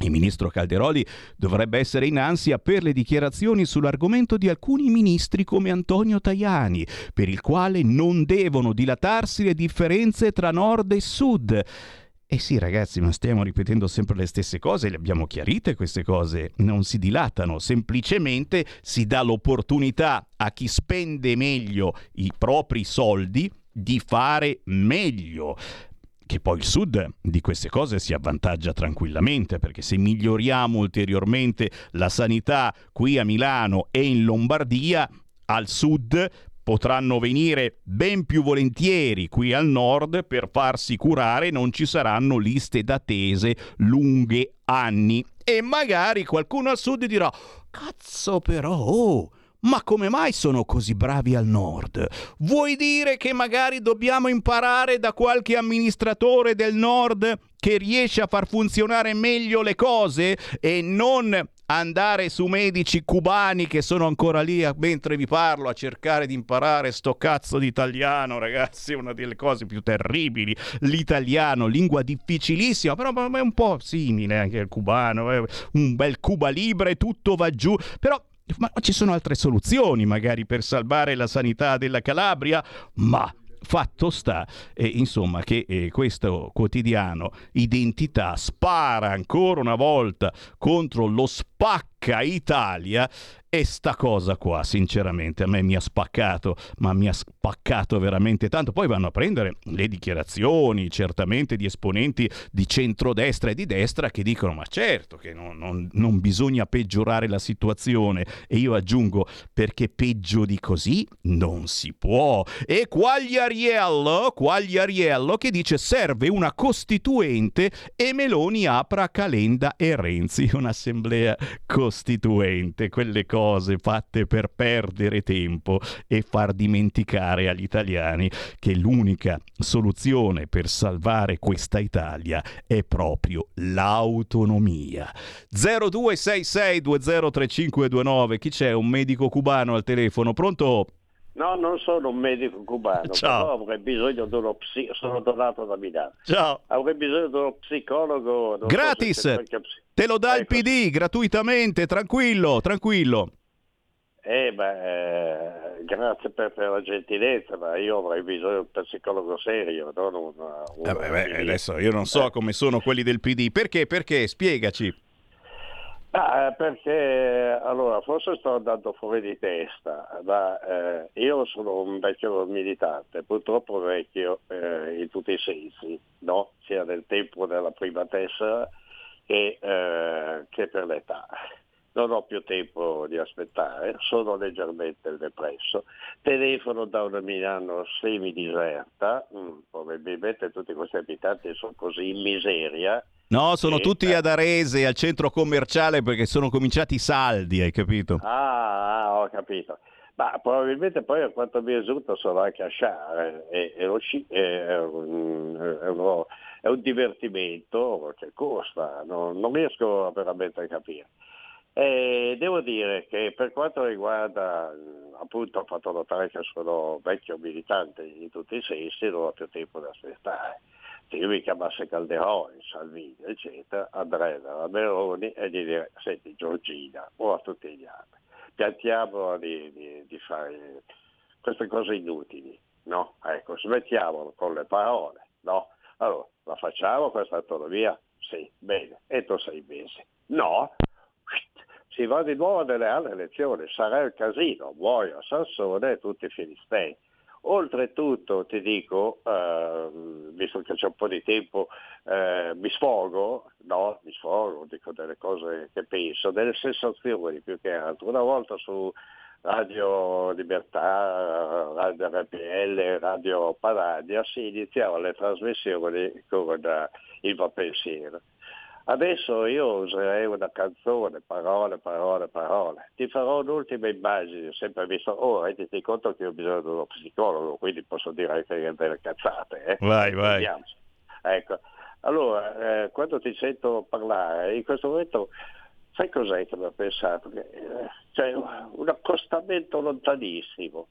Il ministro Calderoli dovrebbe essere in ansia per le dichiarazioni sull'argomento di alcuni ministri come Antonio Tajani, per il quale non devono dilatarsi le differenze tra nord e sud. Eh sì ragazzi, ma stiamo ripetendo sempre le stesse cose, le abbiamo chiarite queste cose, non si dilatano, semplicemente si dà l'opportunità a chi spende meglio i propri soldi di fare meglio che poi il Sud di queste cose si avvantaggia tranquillamente, perché se miglioriamo ulteriormente la sanità qui a Milano e in Lombardia, al Sud potranno venire ben più volentieri qui al nord per farsi curare, non ci saranno liste d'attese lunghe anni. E magari qualcuno al sud dirà, cazzo però, oh, ma come mai sono così bravi al nord? Vuoi dire che magari dobbiamo imparare da qualche amministratore del nord che riesce a far funzionare meglio le cose e non andare su medici cubani che sono ancora lì a, mentre vi parlo a cercare di imparare sto cazzo di italiano, ragazzi, una delle cose più terribili. L'italiano, lingua difficilissima, però è un po' simile anche al cubano, eh. un bel Cuba Libre, tutto va giù, però ma ci sono altre soluzioni magari per salvare la sanità della Calabria? Ma fatto sta, eh, insomma, che eh, questo quotidiano Identità spara ancora una volta contro lo spacca Italia e sta cosa qua, sinceramente, a me mi ha spaccato, ma mi ha spaccato veramente tanto. Poi vanno a prendere le dichiarazioni, certamente, di esponenti di centrodestra e di destra che dicono: ma certo che non, non, non bisogna peggiorare la situazione. E io aggiungo: perché peggio di così non si può. E Quagliariello, Quagliariello che dice: serve una costituente e Meloni apra Calenda e Renzi, un'assemblea costituente. Quelle cose fatte per perdere tempo e far dimenticare agli italiani che l'unica soluzione per salvare questa Italia è proprio l'autonomia. 0266203529, chi c'è? Un medico cubano al telefono, pronto? No, non sono un medico cubano, Ciao. però avrei bisogno di uno psicologo, sono donato da Milano. Ciao. Avrei bisogno di uno psicologo. non so Te lo dà il. PD gratuitamente, tranquillo, tranquillo. Eh, beh, eh, grazie per, per la gentilezza, ma io avrei bisogno di un psicologo serio, non un... un- Eh beh, beh, adesso io non so come sono quelli del PD. Perché? Perché? Spiegaci. Ah, eh, perché allora forse sto andando fuori di testa, ma eh, io sono un vecchio militante, purtroppo vecchio eh, in tutti i sensi, no? sia nel tempo della prima tessera che, eh, che per l'età. Non ho più tempo di aspettare, sono leggermente depresso, telefono da una Milano semidiserta, mm, probabilmente tutti questi abitanti sono così in miseria, No, sono Sì, tutti eh. ad Arese, al centro commerciale, perché sono cominciati i saldi, hai capito? Ah, ah, ho capito. Ma probabilmente poi a quanto mi risulta sono anche a Sciare e, e lo sci è un, è uno- è un divertimento che costa, non, non riesco veramente a capire. E devo dire che per quanto riguarda, mh, appunto ho fatto notare che sono vecchio militante in tutti i sensi, non ho più tempo da aspettare. Se io mi chiamasse Calderoni, Salvini, eccetera, andrei dalla Meloni e gli direi, senti Giorgina, o a tutti gli altri, piantiamo di, di- di fare queste cose inutili, no? Ecco, smettiamolo con le parole, no? Allora, la facciamo questa autonomia? Sì, bene, entro sei mesi. No? si va di nuovo nelle alle elezioni, sarà il casino, muoio Sassone e tutti i filistei. Oltretutto ti dico, eh, visto che c'è un po' di tempo, eh, mi sfogo, no, mi sfogo, dico delle cose che penso, delle sensazioni più che altro. Una volta su Radio Libertà, Radio RPL, Radio Paradia si iniziavano le trasmissioni con il pensiero. Adesso io userei una canzone, parole, parole, parole. Ti farò un'ultima immagine, sempre visto, oh, renditi conto che ho bisogno di uno psicologo, quindi posso dire anche delle cazzate. Eh? Vai, vai. Ecco. Allora, eh, quando ti sento parlare, in questo momento, sai cos'è che mi ho pensato? Che, eh, cioè, un accostamento lontanissimo.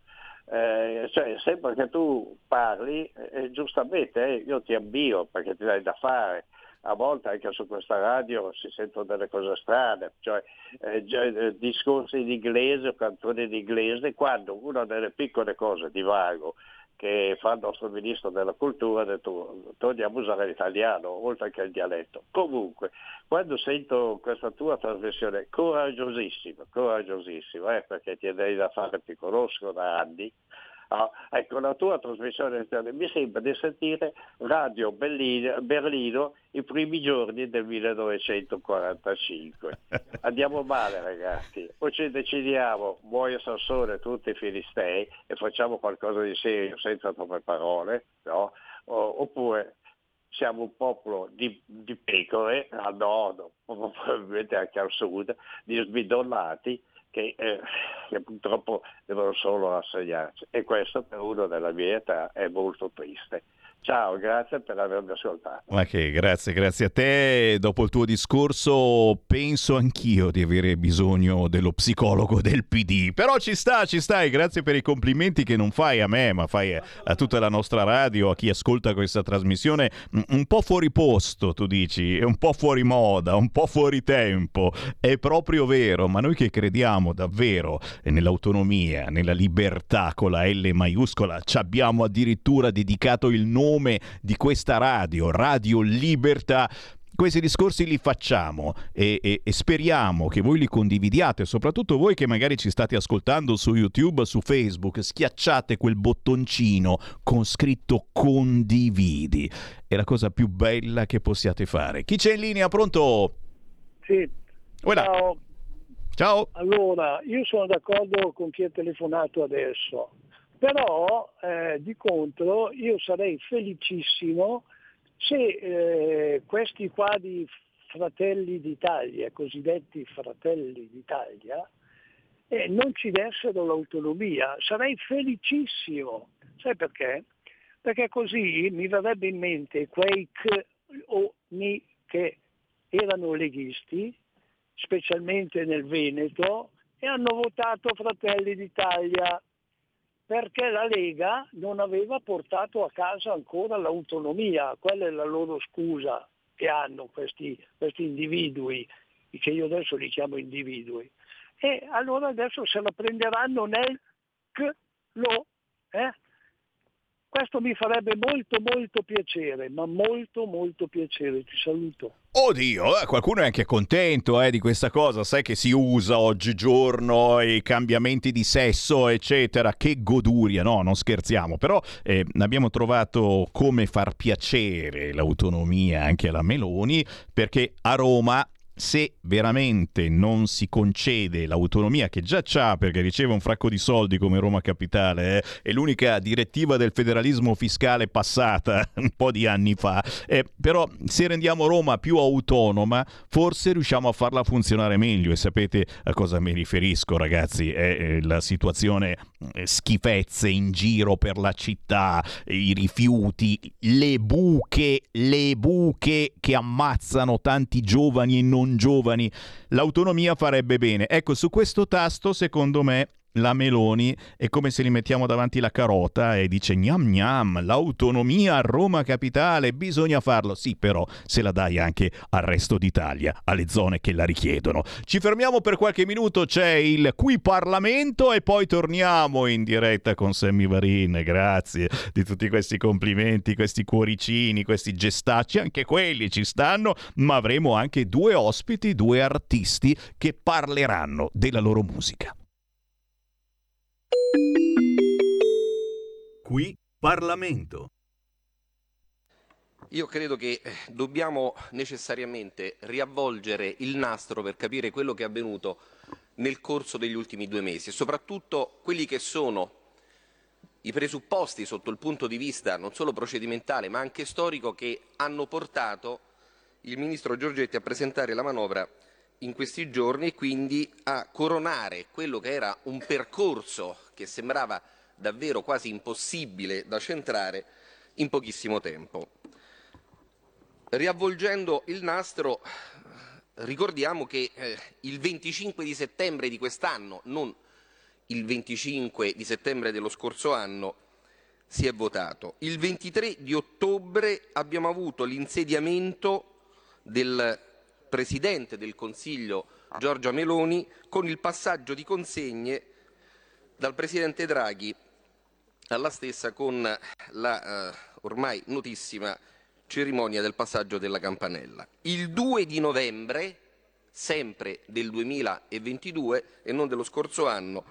Eh, cioè, sembra che tu parli, eh, giustamente, eh, io ti abbio perché ti dai da fare, a volte anche su questa radio si sentono delle cose strane, cioè eh, eh, discorsi in inglese o canzoni in inglese, quando una delle piccole cose di vago che fa il nostro ministro della cultura ha detto torniamo a usare l'italiano oltre che il dialetto. Comunque, quando sento questa tua trasmissione coraggiosissima, coraggiosissima, eh, perché ti dai da fare, ti conosco da anni, Ah, ecco, la tua trasmissione mi sembra di sentire Radio Berlino, Berlino i primi giorni del 1945. Andiamo male ragazzi, o ci decidiamo, muoio Sassone tutti i filistei e facciamo qualcosa di serio senza troppe parole, no? o, oppure siamo un popolo di, di pecore al nord, probabilmente anche al sud, di sbidonnati che, eh, che, purtroppo devono solo assegnarci e questo per uno della mia età è molto triste. Ciao, grazie per avermi ascoltato. Che grazie, grazie a te. Dopo il tuo discorso penso anch'io di avere bisogno dello psicologo del PD. Però ci sta, ci stai. Grazie per i complimenti che non fai a me, ma fai a tutta la nostra radio, a chi ascolta questa trasmissione. Un po' fuori posto, tu dici, un po' fuori moda, un po' fuori tempo. È proprio vero, ma noi che crediamo davvero nell'autonomia, nella libertà con la L maiuscola, ci abbiamo addirittura dedicato il nome nome di questa radio, Radio Libertà, questi discorsi li facciamo e, e, e, speriamo che voi li condividiate, soprattutto voi che magari ci state ascoltando su YouTube, su Facebook, schiacciate quel bottoncino con scritto condividi. È la cosa più bella che possiate fare. Chi c'è in linea? Pronto? Sì. Voilà. Ciao. Ciao. Allora, io sono d'accordo con chi ha telefonato adesso. Però eh, di contro io sarei felicissimo se eh, questi qua di Fratelli d'Italia, cosiddetti Fratelli d'Italia, eh, non ci dessero l'autonomia. Sarei felicissimo. Sai perché? Perché così mi verrebbe in mente quei che, o ni che erano leghisti, specialmente nel Veneto, e hanno votato Fratelli d'Italia perché la Lega non aveva portato a casa ancora l'autonomia, quella è la loro scusa che hanno questi, questi individui, che io adesso li chiamo individui. E allora adesso se la prenderanno nel c lo, eh? Questo mi farebbe molto molto piacere, ma molto molto piacere. Ti saluto. Oddio, eh, qualcuno è anche contento eh, di questa cosa, sai che si usa oggigiorno i cambiamenti di sesso, eccetera. Che goduria, no, non scherziamo. Però eh, abbiamo trovato come far piacere l'autonomia anche alla Meloni, perché a Roma se veramente non si concede l'autonomia che già c'ha perché riceve un fracco di soldi come Roma Capitale, eh, è l'unica direttiva del federalismo fiscale passata un po' di anni fa, eh, però se rendiamo Roma più autonoma forse riusciamo a farla funzionare meglio. E sapete a cosa mi riferisco ragazzi, è la situazione eh, schifezze in giro per la città, i rifiuti, le buche, le buche che ammazzano tanti giovani e non giovani, l'autonomia farebbe bene. Ecco, su questo tasto secondo me la Meloni è come se gli mettiamo davanti la carota e dice gnam gnam, l'autonomia a Roma capitale, bisogna farlo. Sì, però se la dai anche al resto d'Italia, alle zone che la richiedono. Ci fermiamo per qualche minuto, c'è il Qui Parlamento e poi torniamo in diretta con Sammy Varin. Grazie di tutti questi complimenti, questi cuoricini, questi gestacci, anche quelli ci stanno, ma avremo anche due ospiti, due artisti che parleranno della loro musica. Qui Parlamento. Io credo che eh, dobbiamo necessariamente riavvolgere il nastro per capire quello che è avvenuto nel corso degli ultimi due mesi e soprattutto quelli che sono i presupposti sotto il punto di vista non solo procedimentale ma anche storico che hanno portato il Ministro Giorgetti a presentare la manovra in questi giorni e quindi a coronare quello che era un percorso che sembrava davvero quasi impossibile da centrare in pochissimo tempo. Riavvolgendo il nastro, ricordiamo che eh, il 25 di settembre di quest'anno, non il 25 di settembre dello scorso anno, si è votato. Il 23 di ottobre abbiamo avuto l'insediamento del Presidente del Consiglio Giorgia Meloni con il passaggio di consegne dal Presidente Draghi alla stessa con la eh, ormai notissima cerimonia del passaggio della campanella. Il 2 di novembre, sempre del 2022 e non dello scorso anno,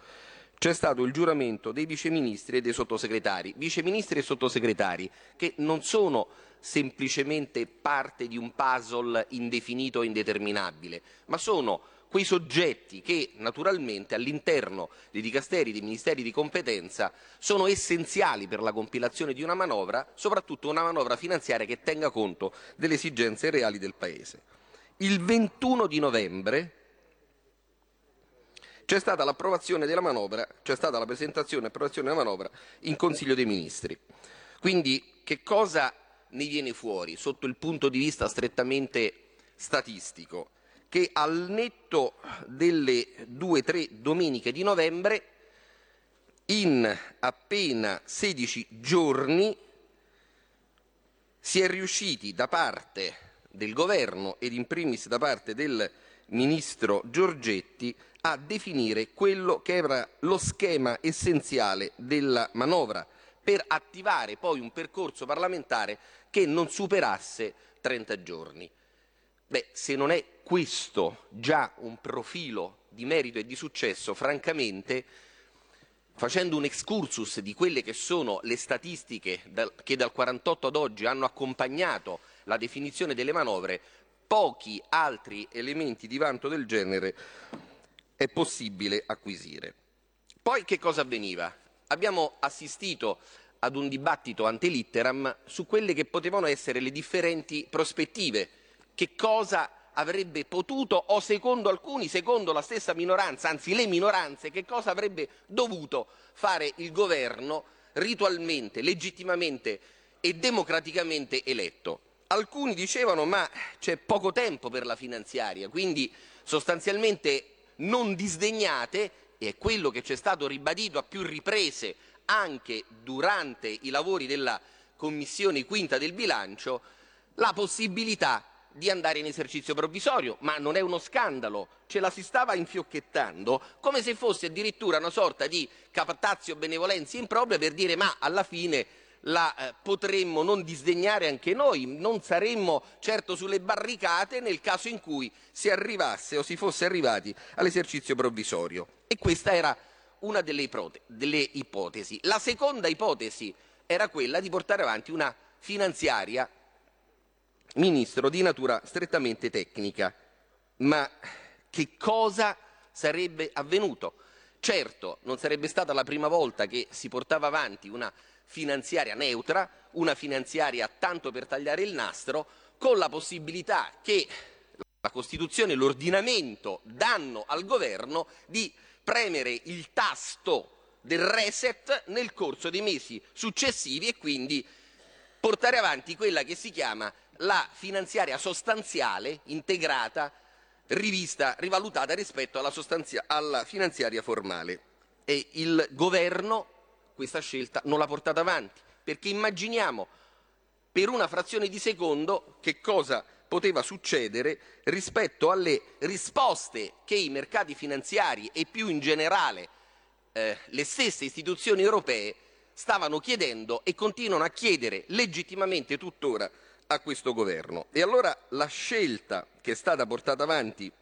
c'è stato il giuramento dei viceministri e dei sottosegretari, viceministri e sottosegretari che non sono semplicemente parte di un puzzle indefinito e indeterminabile, ma sono quei soggetti che naturalmente all'interno dei dicasteri, dei ministeri di competenza sono essenziali per la compilazione di una manovra, soprattutto una manovra finanziaria che tenga conto delle esigenze reali del Paese. Il 21 di novembre c'è stata l'approvazione della manovra, c'è stata la presentazione e approvazione della manovra in Consiglio dei Ministri. Quindi che cosa ne viene fuori sotto il punto di vista strettamente statistico? che al netto delle due o tre domeniche di novembre, in appena 16 giorni, si è riusciti da parte del governo ed in primis da parte del ministro Giorgetti a definire quello che era lo schema essenziale della manovra per attivare poi un percorso parlamentare che non superasse 30 giorni. Beh, se non è questo già un profilo di merito e di successo, francamente, facendo un excursus di quelle che sono le statistiche che dal 48 ad oggi hanno accompagnato la definizione delle manovre, pochi altri elementi di vanto del genere è possibile acquisire. Poi che cosa avveniva? Abbiamo assistito ad un dibattito ante litteram su quelle che potevano essere le differenti prospettive che cosa avrebbe potuto o secondo alcuni, secondo la stessa minoranza, anzi le minoranze, che cosa avrebbe dovuto fare il governo ritualmente, legittimamente e democraticamente eletto. Alcuni dicevano ma c'è poco tempo per la finanziaria, quindi sostanzialmente non disdegnate, e è quello che c'è stato ribadito a più riprese anche durante i lavori della Commissione quinta del bilancio, la possibilità di andare in esercizio provvisorio, ma non è uno scandalo, ce la si stava infiocchettando come se fosse addirittura una sorta di captazio benevolenza impropria per dire ma alla fine la eh, potremmo non disdegnare anche noi, non saremmo certo sulle barricate nel caso in cui si arrivasse o si fosse arrivati all'esercizio provvisorio. E questa era una delle, delle ipotesi. La seconda ipotesi era quella di portare avanti una finanziaria Ministro di natura strettamente tecnica. Ma che cosa sarebbe avvenuto? Certo, non sarebbe stata la prima volta che si portava avanti una finanziaria neutra, una finanziaria tanto per tagliare il nastro, con la possibilità che la Costituzione e l'ordinamento danno al governo di premere il tasto del reset nel corso dei mesi successivi e quindi portare avanti quella che si chiama la finanziaria sostanziale, integrata, rivista, rivalutata rispetto alla, alla finanziaria formale. e il governo questa scelta non l'ha portata avanti, perché immaginiamo per una frazione di secondo che cosa poteva succedere rispetto alle risposte che i mercati finanziari e più in generale eh, le stesse istituzioni europee stavano chiedendo e continuano a chiedere legittimamente tuttora a questo governo. E allora la scelta che è stata portata avanti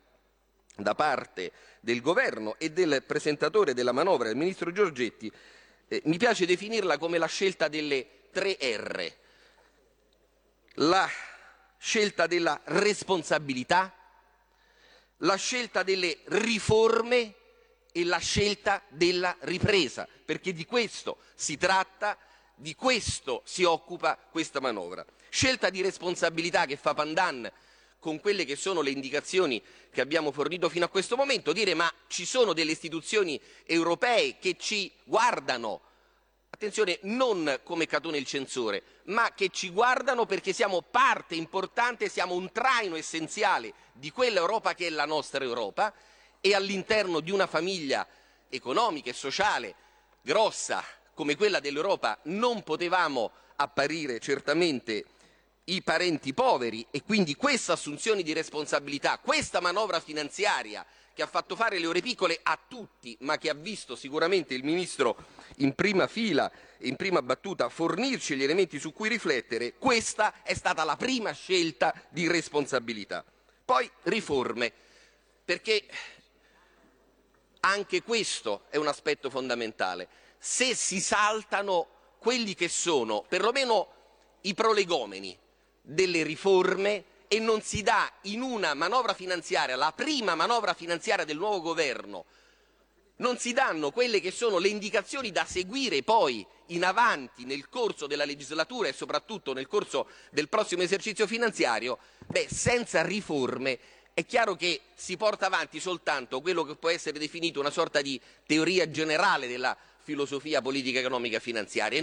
da parte del governo e del presentatore della manovra, il ministro Giorgetti, eh, mi piace definirla come la scelta delle tre R. La scelta della responsabilità, la scelta delle riforme e la scelta della ripresa, perché di questo si tratta, di questo si occupa questa manovra. Scelta di responsabilità che fa pandan con quelle che sono le indicazioni che abbiamo fornito fino a questo momento, dire ma ci sono delle istituzioni europee che ci guardano, attenzione, non come Catone il censore, ma che ci guardano perché siamo parte importante, siamo un traino essenziale di quell'Europa che è la nostra Europa e all'interno di una famiglia economica e sociale grossa come quella dell'Europa non potevamo apparire certamente i parenti poveri e quindi questa assunzione di responsabilità, questa manovra finanziaria che ha fatto fare le ore piccole a tutti, ma che ha visto sicuramente il Ministro in prima fila e in prima battuta fornirci gli elementi su cui riflettere, questa è stata la prima scelta di responsabilità. Poi riforme, perché anche questo è un aspetto fondamentale. Se si saltano quelli che sono perlomeno i prolegomeni delle riforme e non si dà in una manovra finanziaria, la prima manovra finanziaria del nuovo governo, non si danno quelle che sono le indicazioni da seguire poi in avanti nel corso della legislatura e soprattutto nel corso del prossimo esercizio finanziario, beh, senza riforme è chiaro che si porta avanti soltanto quello che può essere definito una sorta di teoria generale della filosofia politica economica finanziaria.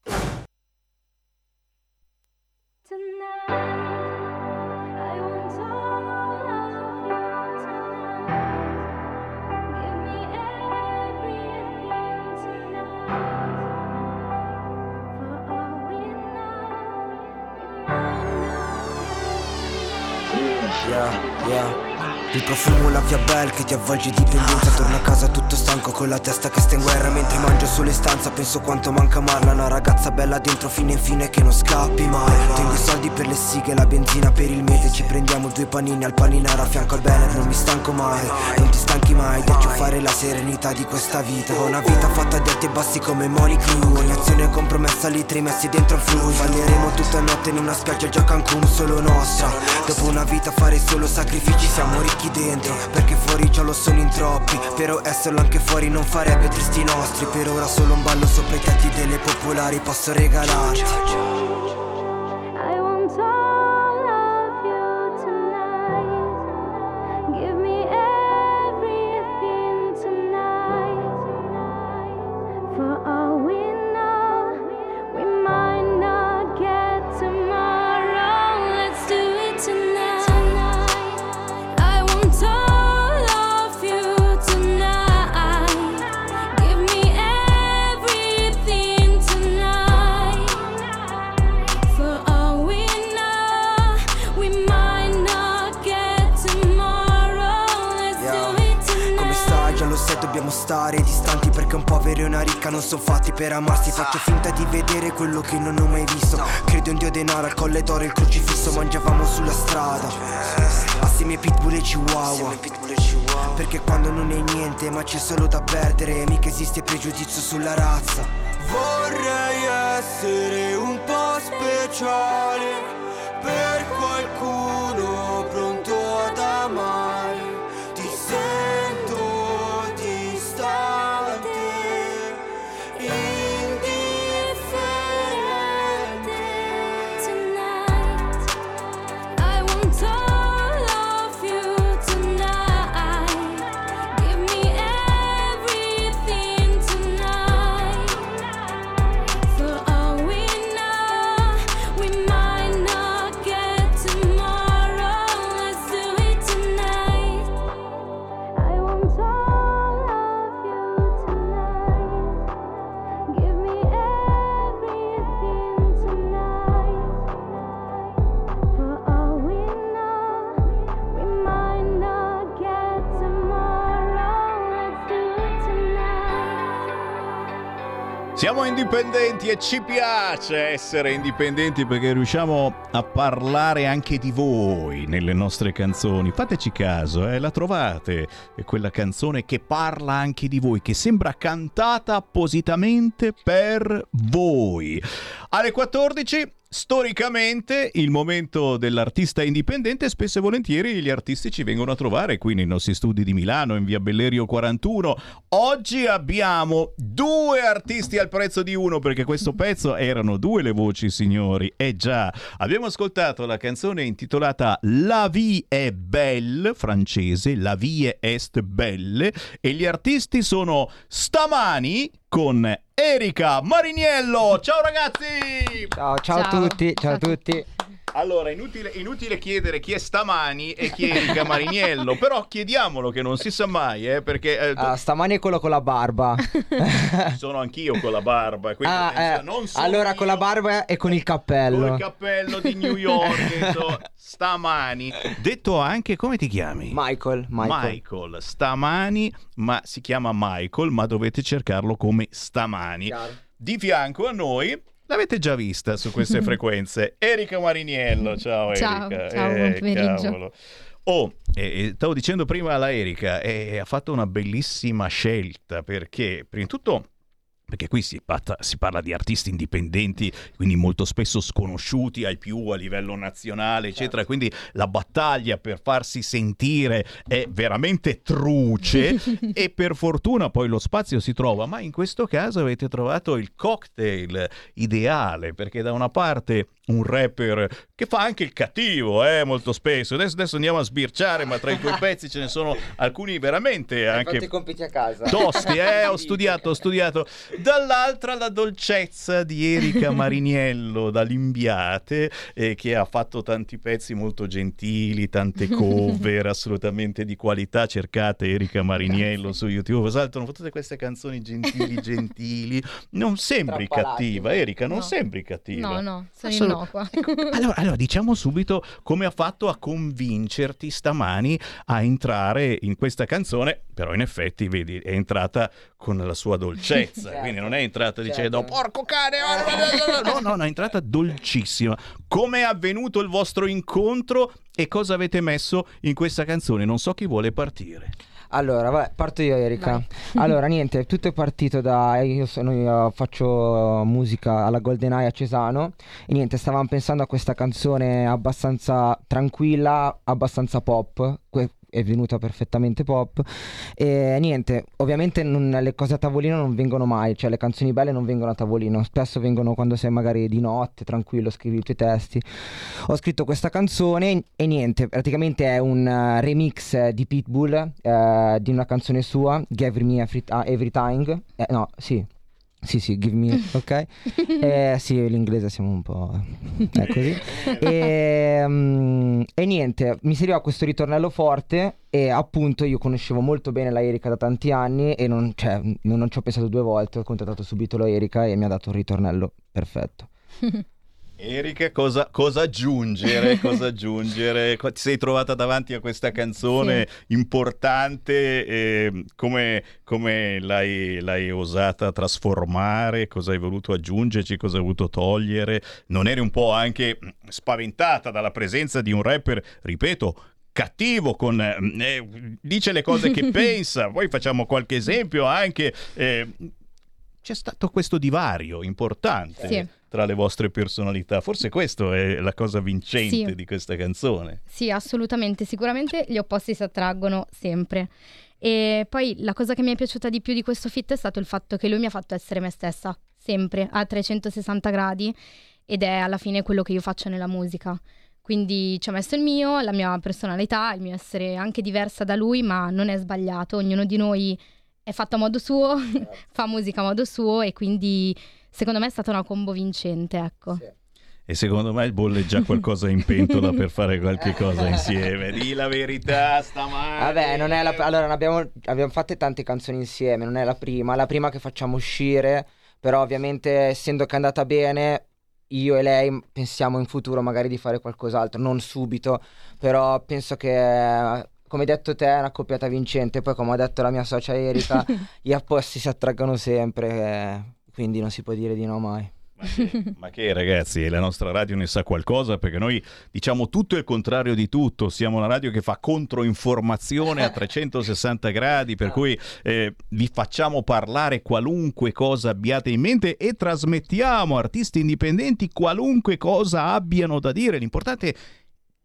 Fiabel che ti avvolge di pendenza. Torno a casa tutto stanco con la testa che sta in guerra. Mentre mangio solo in stanza penso quanto manca Marla Una ragazza bella dentro fine in fine che non scappi mai. Tengo i soldi per le sighe, la benzina per il mese. Ci prendiamo due panini al paninaro a fianco al bene Non mi stanco mai, non ti stanchi mai. Di fare la serenità di questa vita. Ho una vita fatta di alti e bassi come Money Crew Ogni azione compromessa, litri messi dentro il flu Balleremo tutta notte in una spiaggia già Cancun solo nostra. Dopo una vita fare solo sacrifici siamo ricchi dentro. Perché fuori già lo sono in troppi. Però esserlo anche fuori non farebbe tristi nostri. Per ora solo un ballo sopra i tetti delle popolari posso regalarti amarsi Faccio finta di vedere quello che non ho mai visto. Credo in Dio denaro, al colle d'oro e il crocifisso. Mangiavamo sulla strada. Assieme ai pitbull e chihuahua. Perché quando non è niente ma c'è solo da perdere. Mica esiste pregiudizio sulla razza. Vorrei essere un po' speciale indipendenti e ci piace essere indipendenti perché riusciamo a parlare anche di voi nelle nostre canzoni. Fateci caso, eh, la trovate, è quella canzone che parla anche di voi, che sembra cantata appositamente per voi. Alle 14 Storicamente il momento dell'artista indipendente spesso e volentieri gli artisti ci vengono a trovare qui nei nostri studi di Milano in via Bellerio 41. Oggi abbiamo due artisti al prezzo di uno perché questo pezzo erano due le voci signori. Eh già, abbiamo ascoltato la canzone intitolata La vie est belle, francese, La vie est belle e gli artisti sono Stamani con Erika Mariniello. Ciao ragazzi! Ciao, ciao, a tutti, ciao a tutti. Allora, inutile, inutile chiedere chi è Stamani e chi è Erika Mariniello, però chiediamolo che non si sa mai, eh, perché eh, Ah, stamani è quello con la barba. sono anch'io con la barba. quindi Ah, attenzione, eh, non sono allora con la barba e con il cappello. col cappello di New York, so, Stamani. Detto anche, come ti chiami? Michael, Michael. Michael, Stamani, ma si chiama Michael, ma dovete cercarlo come Stamani. Chiaro. Di fianco a noi L'avete già vista su queste frequenze. Erika Mariniello, ciao, Ciao, Erika. ciao, buon pomeriggio. cavolo. Oh, eh, eh, stavo dicendo prima alla Erika, eh, ha fatto una bellissima scelta perché, prima di tutto, perché qui si parla, si parla di artisti indipendenti, quindi molto spesso sconosciuti ai più a livello nazionale, eccetera. Quindi la battaglia per farsi sentire è veramente truce e per fortuna poi lo spazio si trova, ma in questo caso avete trovato il cocktail ideale, perché da una parte un rapper che fa anche il cattivo, eh, molto spesso. Adesso, adesso andiamo a sbirciare, ma tra i tuoi pezzi ce ne sono alcuni veramente anche i compiti a casa. Tosti, eh, ho studiato, ho studiato. Dall'altra la dolcezza di Erika Mariniello da Limbiate, eh, che ha fatto tanti pezzi molto gentili, tante cover assolutamente di qualità. Cercate Erika Mariniello su YouTube, saltano tutte queste canzoni gentili, gentili. Non sembri Strappalate. cattiva, Erika, non No. sembri cattiva. No, no, sono Innocua. allora, allora, diciamo subito come ha fatto a convincerti stamani a entrare in questa canzone, però in effetti, vedi, è entrata con la sua dolcezza, Certo, quindi non è entrata dicendo certo. porco cane, no, no, no, è entrata dolcissima. Come è avvenuto il vostro incontro e cosa avete messo in questa canzone? Non so chi vuole partire. Allora, vabbè, parto io Erika. Allora, niente, tutto è partito da... Io, sono, io faccio musica alla Golden Eye a Cesano e niente, stavamo pensando a questa canzone abbastanza tranquilla, abbastanza pop. Que- è venuta perfettamente pop. E niente, ovviamente non- le cose a tavolino non vengono mai, cioè le canzoni belle non vengono a tavolino, spesso vengono quando sei magari di notte, tranquillo, scrivi i tuoi testi. Ho scritto questa canzone e niente, praticamente è un eh, remix di Pitbull eh, di una canzone sua, Give Me Every, ah, Every Time. Eh, no, sì. Sì, sì, give me, ok? Eh, sì, l'inglese siamo un po'... è così. E, mm, e niente, mi serviva questo ritornello forte e appunto io conoscevo molto bene la Erika da tanti anni e non, cioè, non, non ci ho pensato due volte, ho contattato subito la Erika e mi ha dato un ritornello perfetto. Erika, cosa, cosa aggiungere? Cosa aggiungere? Ti sei trovata davanti a questa canzone importante, eh, come, come l'hai, l'hai osata trasformare? Cosa hai voluto aggiungerci? Cosa hai voluto togliere? Non eri un po' anche mm, spaventata dalla presenza di un rapper, ripeto, cattivo, con, eh, dice le cose che pensa, poi facciamo qualche esempio anche. eh, c'è stato questo divario importante Sì. Tra le vostre personalità. Forse questa è la cosa vincente Sì. di questa canzone. Sì, assolutamente. Sicuramente gli opposti si attraggono sempre. E poi la cosa che mi è piaciuta di più di questo fit è stato il fatto che lui mi ha fatto essere me stessa, sempre, a 360 gradi, ed è alla fine quello che io faccio nella musica. Quindi ci ha messo il mio, la mia personalità, il mio essere anche diversa da lui, ma non è sbagliato. Ognuno di noi è fatto a modo suo, fa musica a modo suo e quindi secondo me è stata una combo vincente, ecco. E secondo me bolle già qualcosa in pentola per fare qualche cosa insieme. Di la verità stamane. Vabbè, non è la allora abbiamo, abbiamo fatte tante canzoni insieme, non è la prima, è la prima che facciamo uscire, però ovviamente essendo che è andata bene, io e lei pensiamo in futuro magari di fare qualcos'altro, non subito, però penso che come hai detto te è una coppiata vincente, poi come ha detto la mia socia Erika, gli apposti si attraggano sempre, eh, quindi non si può dire di no mai. Ma che ragazzi, la nostra radio ne sa qualcosa perché noi diciamo tutto il contrario di tutto. Siamo una radio che fa controinformazione a 360 gradi, per cui eh, vi facciamo parlare qualunque cosa abbiate in mente e trasmettiamo artisti indipendenti qualunque cosa abbiano da dire. L'importante è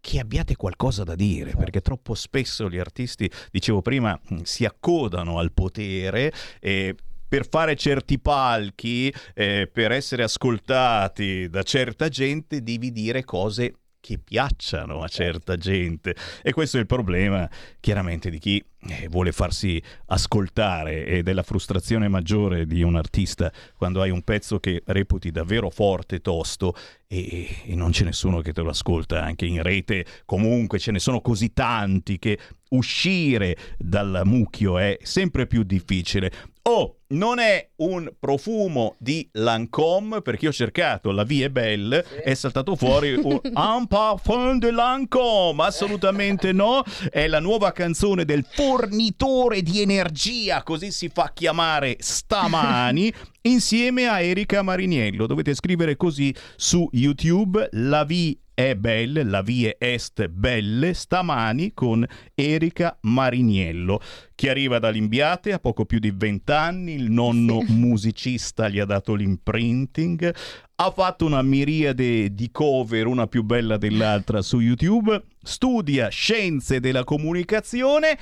che abbiate qualcosa da dire, perché troppo spesso gli artisti, dicevo prima, si accodano al potere e per fare certi palchi, eh, per essere ascoltati da certa gente, devi dire cose che piacciono a certa gente. E questo è il problema, chiaramente, di chi eh, vuole farsi ascoltare ed è la frustrazione maggiore di un artista quando hai un pezzo che reputi davvero forte, tosto e, e non c'è nessuno che te lo ascolta anche in rete. Comunque ce ne sono così tanti che uscire dal mucchio è sempre più difficile. Oh, non è un profumo di Lancôme perché io ho cercato la vie belle è saltato fuori un Un parfum de Lancôme assolutamente no. È la nuova canzone del fornitore di energia così si fa chiamare stamani insieme a Erika Mariniello. Dovete scrivere così su YouTube la vie è belle, la vie est belle, stamani con Erika Mariniello, che arriva dall'Imbiate, ha poco più di 20 anni, il nonno musicista gli ha dato l'imprinting, ha fatto una miriade di cover, una più bella dell'altra su YouTube, studia scienze della comunicazione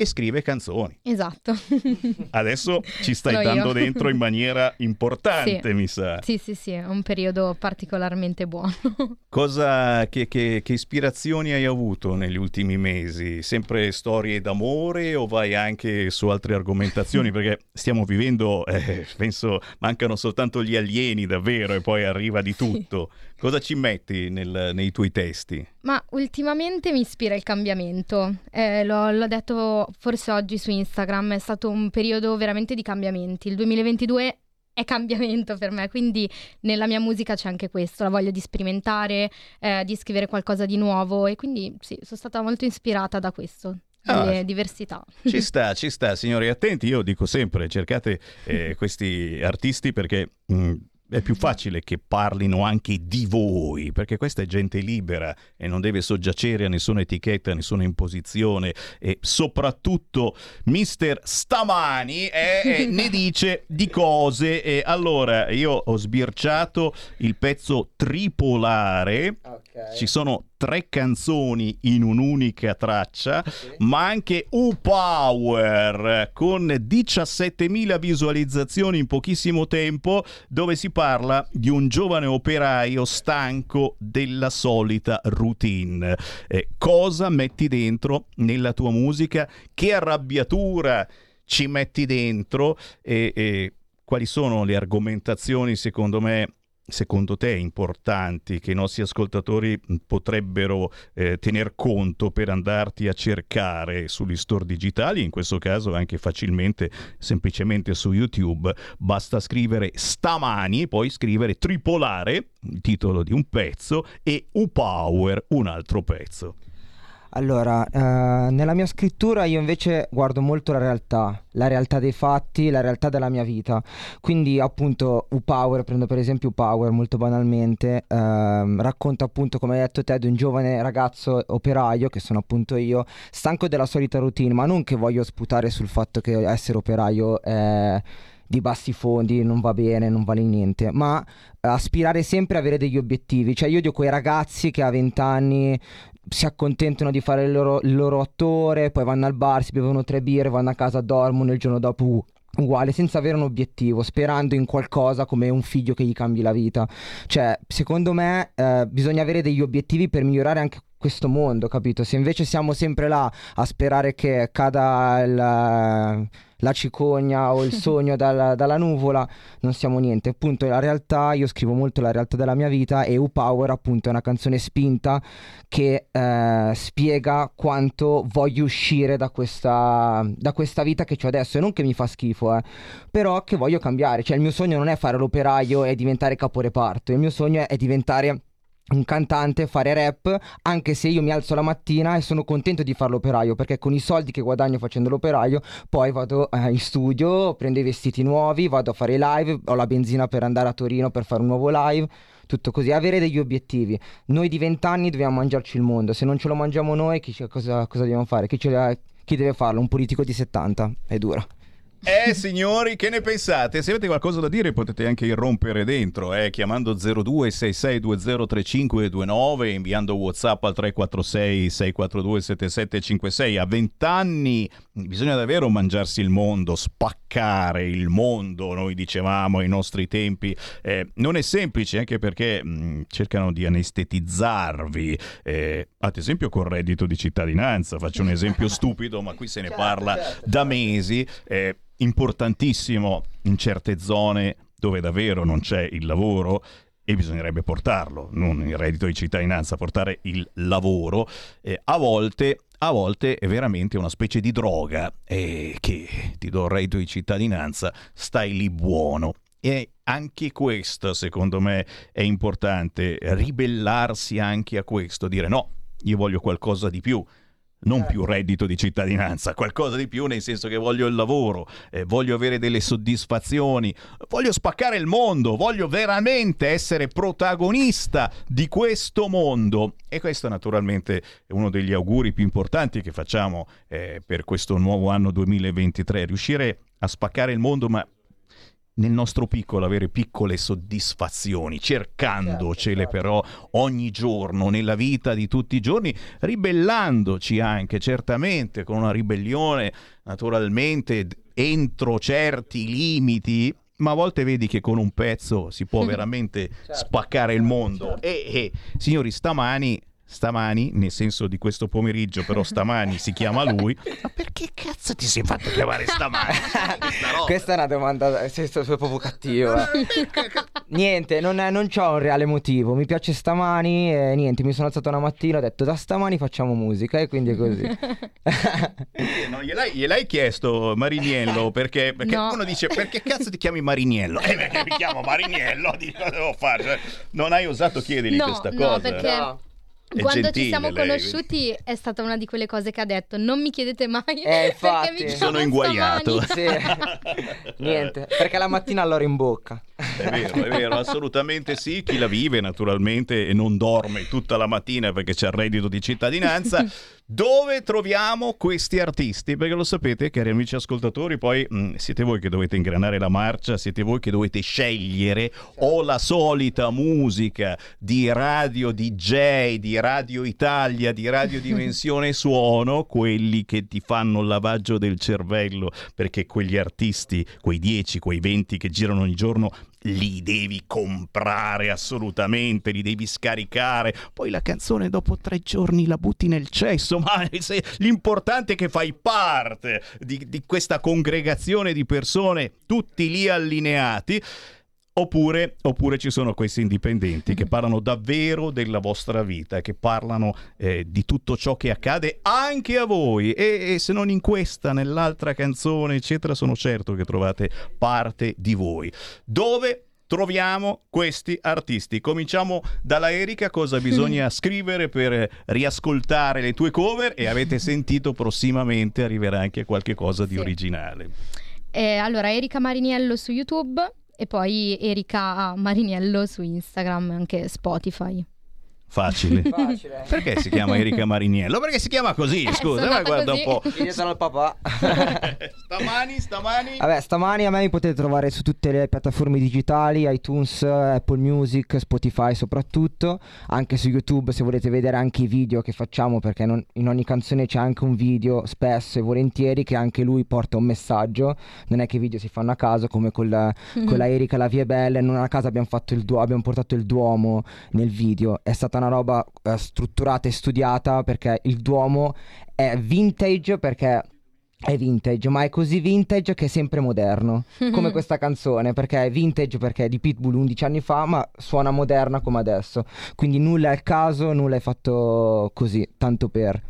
e scrive canzoni. Esatto. Adesso ci stai Sono io. dando dentro in maniera importante, Sì. mi sa. Sì, sì, sì, è un periodo particolarmente buono. Cosa, che, che- che ispirazioni hai avuto negli ultimi mesi? Sempre storie d'amore o vai anche su altre argomentazioni? Perché stiamo vivendo, eh, penso, mancano soltanto gli alieni davvero e poi arriva di tutto. Cosa ci metti nel- nei tuoi testi? Ma ultimamente mi ispira il cambiamento. Eh, l'ho, l'ho detto forse oggi su Instagram, è stato un periodo veramente di cambiamenti. Il 2022 è cambiamento per me, quindi nella mia musica c'è anche questo, la voglia di sperimentare, eh, di scrivere qualcosa di nuovo e quindi sì, sono stata molto ispirata da questo, Ah. diversità. Ci sta, ci sta, signori, attenti. Io dico sempre, cercate eh, questi artisti perché mh, è più facile che parlino anche di voi, perché questa è gente libera e non deve soggiacere a nessuna etichetta, a nessuna imposizione. E soprattutto Mister Stamani eh, eh, ne dice di cose. E allora, io ho sbirciato il pezzo tripolare ci sono tre canzoni in un'unica traccia, ma anche U-Power con 17.000 visualizzazioni in pochissimo tempo, dove si parla di un giovane operaio stanco della solita routine. Eh, cosa metti dentro nella tua musica? Che arrabbiatura ci metti dentro? E, e quali sono le argomentazioni, secondo me, secondo te importanti che i nostri ascoltatori potrebbero eh, tener conto per andarti a cercare sugli store digitali, in questo caso anche facilmente, semplicemente su YouTube, basta scrivere stamani, poi scrivere tripolare, il titolo di un pezzo, e U-Power, un altro pezzo. Allora, eh, nella mia scrittura io invece guardo molto la realtà, la realtà dei fatti, la realtà della mia vita. Quindi appunto U-Power, prendo per esempio U-Power molto banalmente, ehm, racconta appunto come hai detto te di un giovane ragazzo operaio, che sono appunto io, stanco della solita routine, ma non che voglio sputare sul fatto che essere operaio è di bassi fondi non va bene, non vale niente, ma aspirare sempre a avere degli obiettivi. Cioè io di quei ragazzi che a 20 anni si accontentano di fare il loro, il loro attore, poi vanno al bar, si bevono tre birre, vanno a casa, dormono il giorno dopo uh, uguale, senza avere un obiettivo, sperando in qualcosa come un figlio che gli cambi la vita. Cioè, secondo me eh, bisogna avere degli obiettivi per migliorare anche questo mondo, capito? Se invece siamo sempre là a sperare che cada il la cicogna o il sogno dalla, dalla, nuvola, non siamo niente. Appunto, la realtà, io scrivo molto la realtà della mia vita e U-Power, appunto, è una canzone spinta che eh, spiega quanto voglio uscire da questa, da questa vita che ho adesso. E non che mi fa schifo, eh, però che voglio cambiare. Cioè, il mio sogno non è fare l'operaio e diventare caporeparto, il mio sogno è diventare un cantante, fare rap, anche se io mi alzo la mattina e sono contento di fare l'operaio, perché con i soldi che guadagno facendo l'operaio, poi vado eh, in studio, prendo i vestiti nuovi, vado a fare live, ho la benzina per andare a Torino per fare un nuovo live, tutto così, avere degli obiettivi. Noi di vent'anni dobbiamo mangiarci il mondo, se non ce lo mangiamo noi, chi, cosa, cosa, dobbiamo fare? Chi, chi deve farlo? Un politico di 70? È dura. Eh signori, che ne pensate? Se avete qualcosa da dire potete anche irrompere dentro, eh, chiamando 0266203529, inviando Whatsapp al 346 642 7756. A 20 anni bisogna davvero mangiarsi il mondo, spaccare il mondo, noi dicevamo ai nostri tempi. Eh, non è semplice anche perché mh, cercano di anestetizzarvi, eh, ad esempio col reddito di cittadinanza, faccio un esempio stupido, ma qui se ne certo, parla certo. da mesi. Eh, importantissimo in certe zone dove davvero non c'è il lavoro e bisognerebbe portarlo, non il reddito di cittadinanza, portare il lavoro, eh, a, volte, a volte è veramente una specie di droga eh, che ti do il reddito di cittadinanza, stai lì buono. E anche questo, secondo me, è importante, ribellarsi anche a questo, dire no, io voglio qualcosa di più non più reddito di cittadinanza, qualcosa di più nel senso che voglio il lavoro, eh, voglio avere delle soddisfazioni, voglio spaccare il mondo, voglio veramente essere protagonista di questo mondo. E questo naturalmente è uno degli auguri più importanti che facciamo eh, per questo nuovo anno 2023, riuscire a spaccare il mondo, ma nel nostro piccolo avere piccole soddisfazioni, cercandocele certo, certo. però ogni giorno nella vita di tutti i giorni, ribellandoci anche certamente con una ribellione naturalmente entro certi limiti, ma a volte vedi che con un pezzo si può veramente certo, spaccare il mondo. Certo. E, e signori, stamani stamani, nel senso di questo pomeriggio, però stamani si chiama lui. Ma perché cazzo ti sei fatto chiamare stamani? Questa è una domanda, sei, sei proprio cattivo. Eh. niente, non, non ho un reale motivo. Mi piace stamani e niente, mi sono alzato una mattina e ho detto da stamani facciamo musica e quindi è così. no, gliel'hai, gliel'hai, chiesto Mariniello perché, perché no. uno dice perché cazzo ti chiami Mariniello? Eh perché mi chiamo Mariniello, dico devo fare? Cioè, non hai osato chiedergli no, questa cosa? No, perché... No. Quando ci siamo lei. conosciuti è stata una di quelle cose che ha detto non mi chiedete mai eh, infatti. mi sono inguaiato sì. niente perché la mattina allora in bocca è vero è vero assolutamente sì chi la vive naturalmente e non dorme tutta la mattina perché c'è il reddito di cittadinanza Dove troviamo questi artisti? Perché lo sapete, cari amici ascoltatori, poi mh, siete voi che dovete ingranare la marcia, siete voi che dovete scegliere o la solita musica di Radio DJ, di Radio Italia, di Radio Dimensione Suono, quelli che ti fanno il lavaggio del cervello, perché quegli artisti, quei 10, quei 20 che girano ogni giorno, li devi comprare assolutamente, li devi scaricare. Poi la canzone dopo tre giorni la butti nel cesso, ma se- l'importante è che fai parte di, di questa congregazione di persone, tutti lì allineati. Oppure, oppure ci sono questi indipendenti che parlano davvero della vostra vita, che parlano eh, di tutto ciò che accade anche a voi e, e se non in questa, nell'altra canzone, eccetera, sono certo che trovate parte di voi. Dove troviamo questi artisti? Cominciamo dalla Erika, cosa bisogna scrivere per riascoltare le tue cover e avete sentito prossimamente arriverà anche qualche cosa di Sì. originale. Eh, allora, Erika Mariniello su YouTube e poi Erika Mariniello su Instagram, anche Spotify. Facile. Facile. Perché si chiama Erika Mariniello? Perché si chiama così, Eh, scusa, sono ma guarda un così. po'. Chiedetelo al papà. Stamani, stamani. Vabbè, stamani a me mi potete trovare su tutte le piattaforme digitali, iTunes, Apple Music, Spotify soprattutto, anche su YouTube se volete vedere anche i video che facciamo, perché non- in ogni canzone c'è anche un video, spesso e volentieri, che anche lui porta un messaggio, non è che i video si fanno a caso come con la, con la Erika La Vie Belle, non a caso abbiamo, fatto il duo- abbiamo portato il Duomo nel video, è stata una roba eh, strutturata e studiata perché il Duomo è vintage perché è vintage, ma è così vintage che è sempre moderno, come questa canzone, perché è vintage perché è di Pitbull 11 anni fa, ma suona moderna come adesso. Quindi nulla è al caso, nulla è fatto così, tanto per,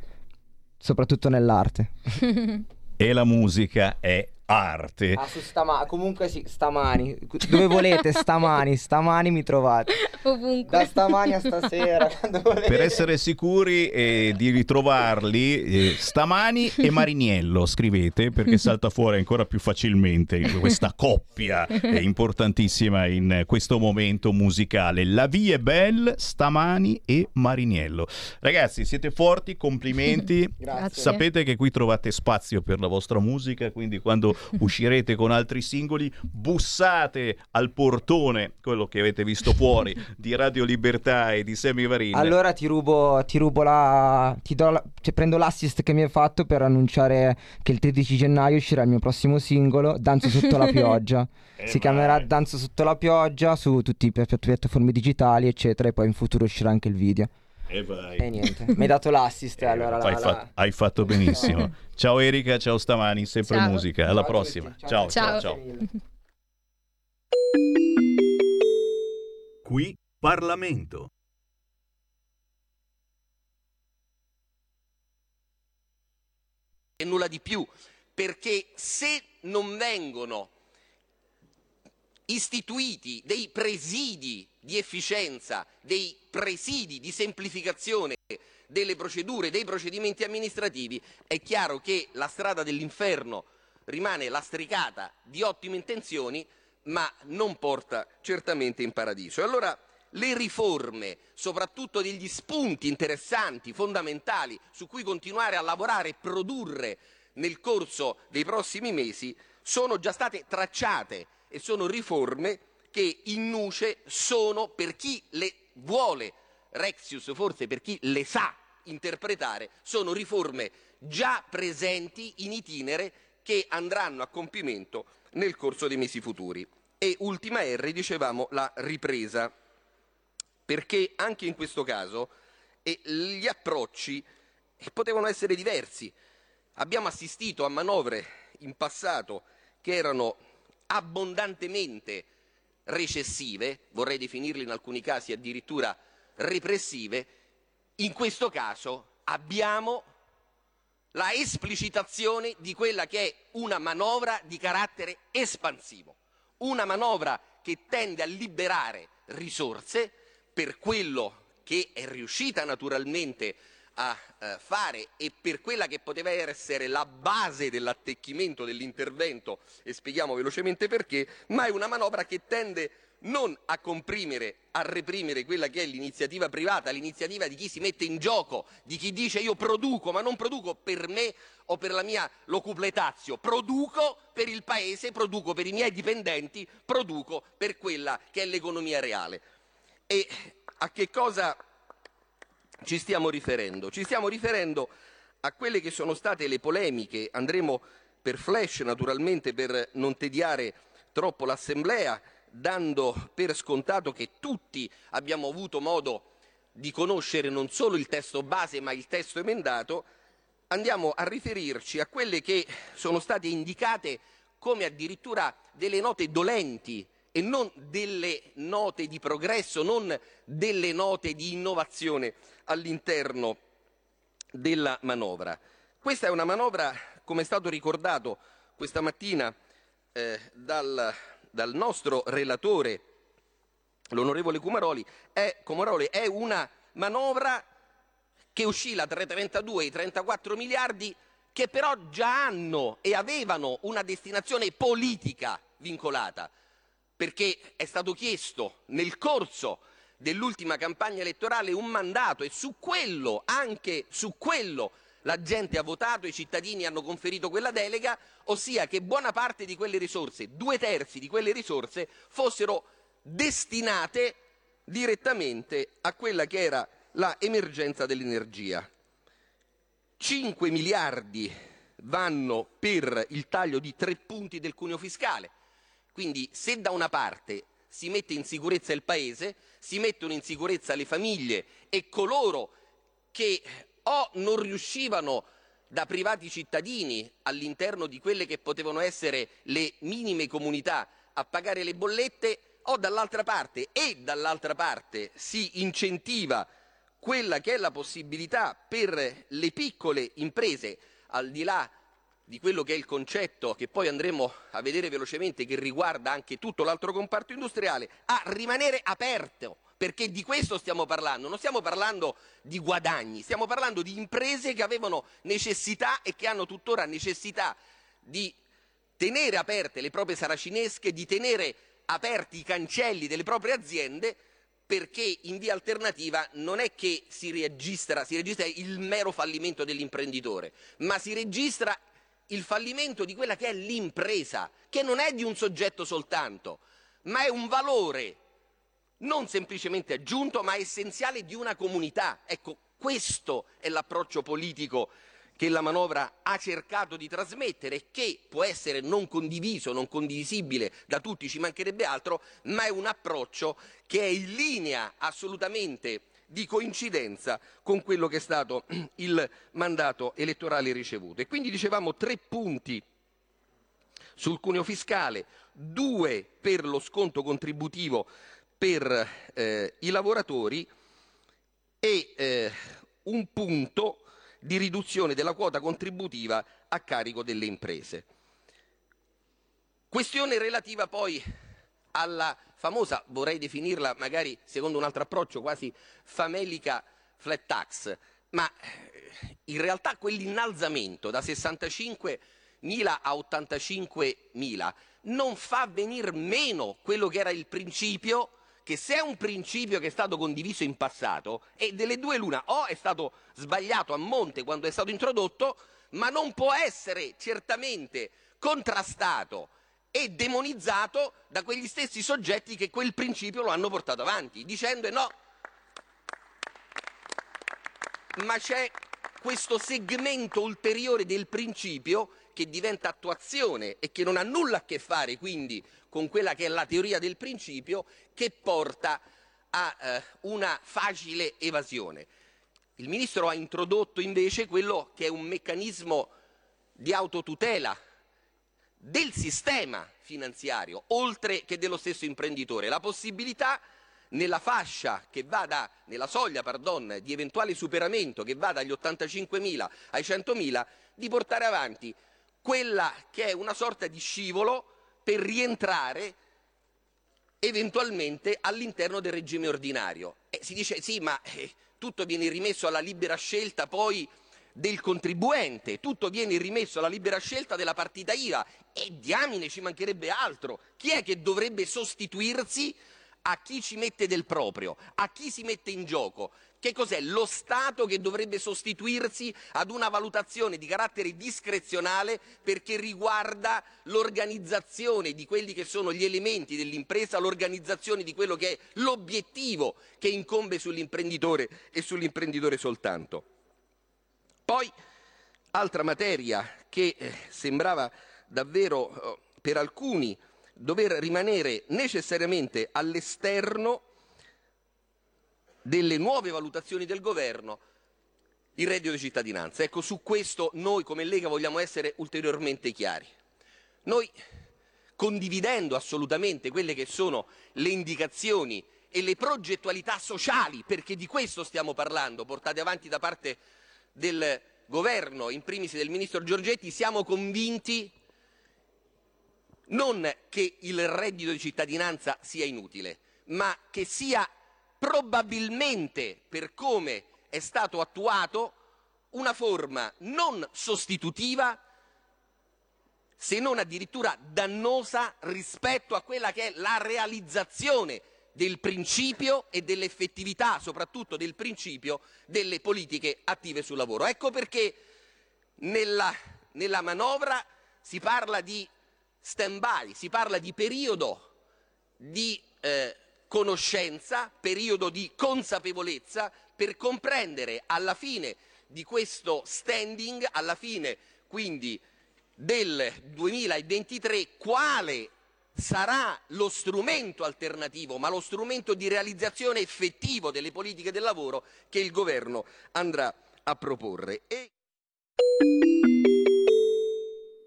soprattutto nell'arte. E la musica è arte. Ah, su stama- comunque sì, stamani, dove volete, stamani, stamani mi trovate. Ovunque. Da stamani a stasera. Per essere sicuri eh, di ritrovarli, eh, Stamani e Mariniello scrivete perché salta fuori ancora più facilmente questa coppia eh, importantissima in questo momento musicale. La vie belle, Stamani e Mariniello. Ragazzi, siete forti, complimenti. Grazie. Sapete che qui trovate spazio per la vostra musica, quindi quando uscirete con altri singoli, bussate al portone, quello che avete visto fuori, di Radio Libertà e di Semi Varin. Allora ti rubo, ti rubo la, ti la- cioè, prendo l'assist che mi hai fatto per annunciare che il 13 gennaio uscirà il mio prossimo singolo, Danzo sotto la pioggia. Eh, si chiamerà Danzo sotto la pioggia su tutte le piatt- piattaforme digitali, eccetera, e poi in futuro uscirà anche il video. E vai. E niente, mi hai dato l'assist, allora la- hai, la- fa- hai fatto benissimo. ciao Erika, ciao Stamani, sempre Ciao. musica. Alla Ciao prossima. ciao, ciao. Ciao. ciao. Qui Parlamento. e nulla di più, perché se non vengono istituiti dei presidi di efficienza, dei presidi di semplificazione delle procedure, dei procedimenti amministrativi, è chiaro che la strada dell'inferno rimane lastricata di ottime intenzioni, ma non porta certamente in paradiso. E allora le riforme, soprattutto degli spunti interessanti, fondamentali, su cui continuare a lavorare e produrre nel corso dei prossimi mesi, sono già state tracciate e sono riforme che in nuce sono per chi le vuole, Rexius forse per chi le sa interpretare, sono riforme già presenti in itinere che andranno a compimento nel corso dei mesi futuri. E ultima R, dicevamo, la ripresa, perché anche in questo caso eh, gli approcci eh, potevano essere diversi. Abbiamo assistito a manovre in passato che erano abbondantemente recessive, vorrei definirle in alcuni casi addirittura repressive, in questo caso abbiamo la esplicitazione di quella che è una manovra di carattere espansivo, una manovra che tende a liberare risorse per quello che è riuscita naturalmente a eh, fare e per quella che poteva essere la base dell'attecchimento dell'intervento, e spieghiamo velocemente perché, ma è una manovra che tende non a comprimere, a reprimere quella che è l'iniziativa privata, l'iniziativa di chi si mette in gioco, di chi dice io produco, ma non produco per me o per la mia locupletazio, produco per il paese, produco per i miei dipendenti, produco per quella che è l'economia reale. E a che cosa ci stiamo riferendo? Ci stiamo riferendo a quelle che sono state le polemiche, andremo per flash naturalmente per non tediare troppo l'Assemblea, dando per scontato che tutti abbiamo avuto modo di conoscere non solo il testo base ma il testo emendato, andiamo a riferirci a quelle che sono state indicate come addirittura delle note dolenti e non delle note di progresso, non delle note di innovazione all'interno della manovra. Questa è una manovra, come è stato ricordato questa mattina eh, dal dal nostro relatore, l'onorevole Cumaroli, è, Cumaroli, è una manovra che oscilla tra i 32 e i 34 miliardi che però già hanno e avevano una destinazione politica vincolata, perché è stato chiesto nel corso dell'ultima campagna elettorale un mandato e su quello, anche su quello, la gente ha votato, i cittadini hanno conferito quella delega, ossia che buona parte di quelle risorse, due terzi di quelle risorse, fossero destinate direttamente a quella che era la emergenza dell'energia. 5 miliardi vanno per il taglio di tre punti del cuneo fiscale. Quindi se da una parte si mette in sicurezza il Paese, si mettono in sicurezza le famiglie e coloro che o non riuscivano da privati cittadini all'interno di quelle che potevano essere le minime comunità a pagare le bollette o dall'altra parte e dall'altra parte si incentiva quella che è la possibilità per le piccole imprese al di là di quello che è il concetto che poi andremo a vedere velocemente che riguarda anche tutto l'altro comparto industriale a rimanere aperto perché di questo stiamo parlando, non stiamo parlando di guadagni, stiamo parlando di imprese che avevano necessità e che hanno tuttora necessità di tenere aperte le proprie saracinesche, di tenere aperti i cancelli delle proprie aziende perché in via alternativa non è che si registra, si registra il mero fallimento dell'imprenditore, ma si registra il fallimento di quella che è l'impresa, che non è di un soggetto soltanto, ma è un valore non semplicemente aggiunto, ma essenziale di una comunità. Ecco, questo è l'approccio politico che la manovra ha cercato di trasmettere e che può essere non condiviso, non condivisibile da tutti, ci mancherebbe altro, ma è un approccio che è in linea assolutamente di coincidenza con quello che è stato il mandato elettorale ricevuto. E quindi dicevamo tre punti sul cuneo fiscale, due per lo sconto contributivo per eh, i lavoratori e eh, un punto di riduzione della quota contributiva a carico delle imprese. Questione relativa poi alla famosa, vorrei definirla magari secondo un altro approccio, quasi famelica flat tax, ma eh, in realtà quell'innalzamento da 65.000 a 85.000 non fa venir meno quello che era il principio che se è un principio che è stato condiviso in passato, e delle due l'una, o è stato sbagliato a monte quando è stato introdotto, ma non può essere certamente contrastato e demonizzato da quegli stessi soggetti che quel principio lo hanno portato avanti, dicendo no, ma c'è questo segmento ulteriore del principio che diventa attuazione e che non ha nulla a che fare quindi con quella che è la teoria del principio che porta a eh, una facile evasione. Il Ministro ha introdotto invece quello che è un meccanismo di autotutela del sistema finanziario, oltre che dello stesso imprenditore, la possibilità nella fascia che va da, nella soglia pardon, di eventuale superamento che va dagli 85.000 ai 100.000 di portare avanti quella che è una sorta di scivolo per rientrare eventualmente all'interno del regime ordinario. E si dice sì, ma eh, tutto viene rimesso alla libera scelta poi del contribuente, tutto viene rimesso alla libera scelta della partita IVA e diamine ci mancherebbe altro. Chi è che dovrebbe sostituirsi a chi ci mette del proprio, a chi si mette in gioco. Che cos'è? Lo Stato che dovrebbe sostituirsi ad una valutazione di carattere discrezionale perché riguarda l'organizzazione di quelli che sono gli elementi dell'impresa, l'organizzazione di quello che è l'obiettivo che incombe sull'imprenditore e sull'imprenditore soltanto. Poi, altra materia che eh, sembrava davvero eh, per alcuni dover rimanere necessariamente all'esterno delle nuove valutazioni del governo, il reddito di cittadinanza. Ecco, su questo noi come Lega vogliamo essere ulteriormente chiari. Noi, condividendo assolutamente quelle che sono le indicazioni e le progettualità sociali, perché di questo stiamo parlando, portate avanti da parte del governo, in primis del ministro Giorgetti, siamo convinti non che il reddito di cittadinanza sia inutile, ma che sia probabilmente, per come è stato attuato, una forma non sostitutiva, se non addirittura dannosa rispetto a quella che è la realizzazione del principio e dell'effettività, soprattutto del principio delle politiche attive sul lavoro. Ecco perché nella, nella manovra si parla di stand-by, si parla di periodo di eh, conoscenza, periodo di consapevolezza per comprendere alla fine di questo standing, alla fine quindi del 2023, quale sarà lo strumento alternativo, ma lo strumento di realizzazione effettivo delle politiche del lavoro che il governo andrà a proporre. E...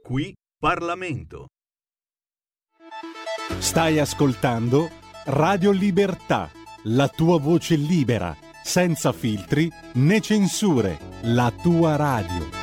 Qui Parlamento. Stai ascoltando Radio Libertà, la tua voce libera, senza filtri né censure, la tua radio.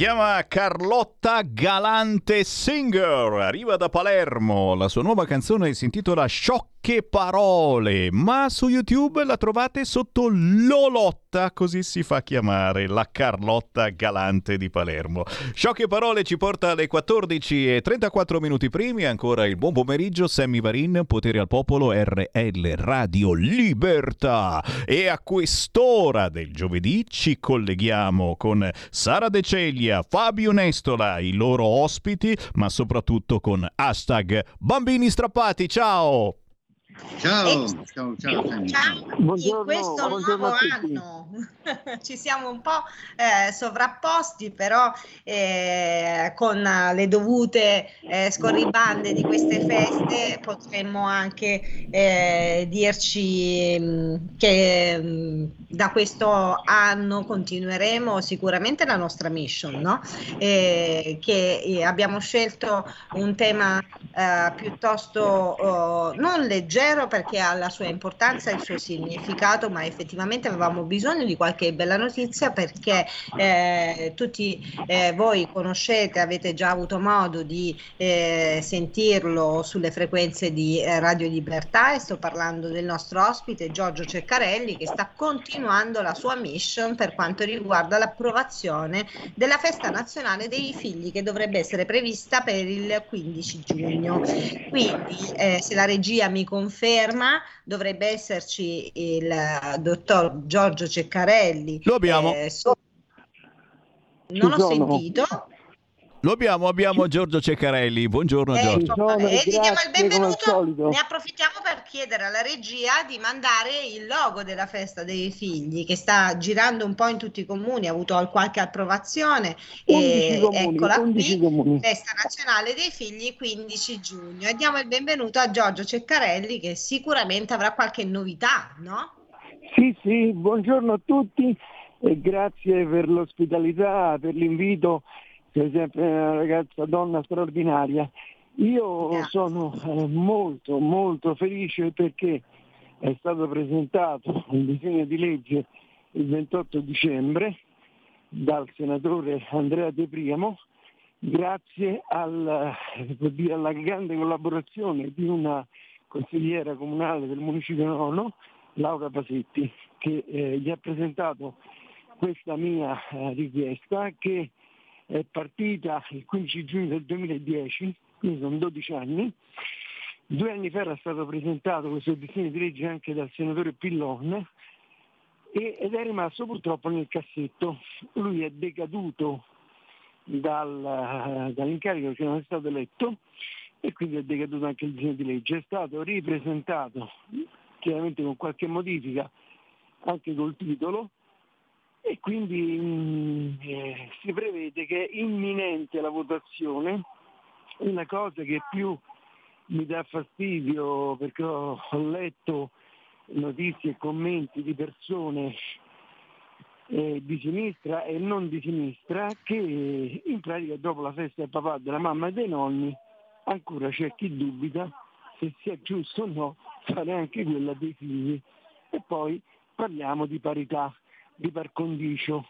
Chiama Carlotta Galante Singer, arriva da Palermo. La sua nuova canzone si intitola Sciocche parole, ma su YouTube la trovate sotto Lolotta, così si fa chiamare la Carlotta Galante di Palermo. Sciocche parole ci porta alle 14 e 34 minuti primi, ancora il buon pomeriggio, Sammy Varin, Potere al Popolo, RL Radio Libertà. E a quest'ora del giovedì ci colleghiamo con Sara De Ceglia, Fabio Nestola, i loro ospiti, ma soprattutto con hashtag Bambini Strappati. Ciao! Ciao, ciao, ciao, Sammy, ciao. in questo nuovo anno ci siamo un po' eh, sovrapposti, però eh, con le dovute eh, scorribande di queste feste potremmo anche eh, dirci mh, che mh, da questo anno continueremo sicuramente la nostra mission, no? Eh, che eh, abbiamo scelto un tema eh, piuttosto oh, non leggero perché ha la sua importanza e il suo significato, ma effettivamente avevamo bisogno di qualche bella notizia perché eh, tutti eh, voi conoscete, avete già avuto modo di eh, sentirlo sulle frequenze di eh, Radio Libertà e sto parlando del nostro ospite Giorgio Ceccarelli che sta continuando la sua mission per quanto riguarda l'approvazione della festa nazionale dei figli che dovrebbe essere prevista per il 15 giugno. Quindi eh, se la regia mi conferma dovrebbe esserci il dottor Giorgio Ceccarelli. Lo abbiamo. eh, so- non ho sono. sentito. Lo abbiamo, abbiamo Giorgio Ceccarelli. Buongiorno Ecco, Giorgio. e ti diamo il benvenuto. Ne approfittiamo per chiedere alla regia di mandare il logo della festa dei figli che sta girando un po' in tutti i comuni, ha avuto qualche approvazione. 11 E comuni, eccola 11 qui, comuni. festa nazionale dei figli 15 giugno. E diamo il benvenuto a Giorgio Ceccarelli che sicuramente avrà qualche novità, no? Sì, sì, buongiorno a tutti e grazie per l'ospitalità, per l'invito, sei sempre una ragazza donna straordinaria. Io sono eh, molto molto felice perché è stato presentato un disegno di legge il 28 dicembre dal senatore Andrea De Priamo grazie al, eh, per alla grande collaborazione di una consigliera comunale del municipio nono, Laura Pasetti, che eh, gli ha presentato questa mia eh, richiesta che è partita il 15 giugno del 2010, quindi sono 12 anni. Due anni fa era stato presentato questo disegno di legge anche dal senatore Pillon ed è rimasto purtroppo nel cassetto. Lui è decaduto dal- dall'incarico che non è stato eletto e quindi è decaduto anche il disegno di legge. È stato ripresentato chiaramente con qualche modifica anche col titolo e quindi mh, eh, si prevede che è imminente la votazione. Una cosa che più mi dà fastidio perché ho, ho letto notizie e commenti di persone eh, di sinistra e non di sinistra che in pratica dopo la festa del papà, della mamma e dei nonni ancora c'è chi dubita se sia giusto o no fare anche quella dei figli. E poi parliamo di parità, di par condicio.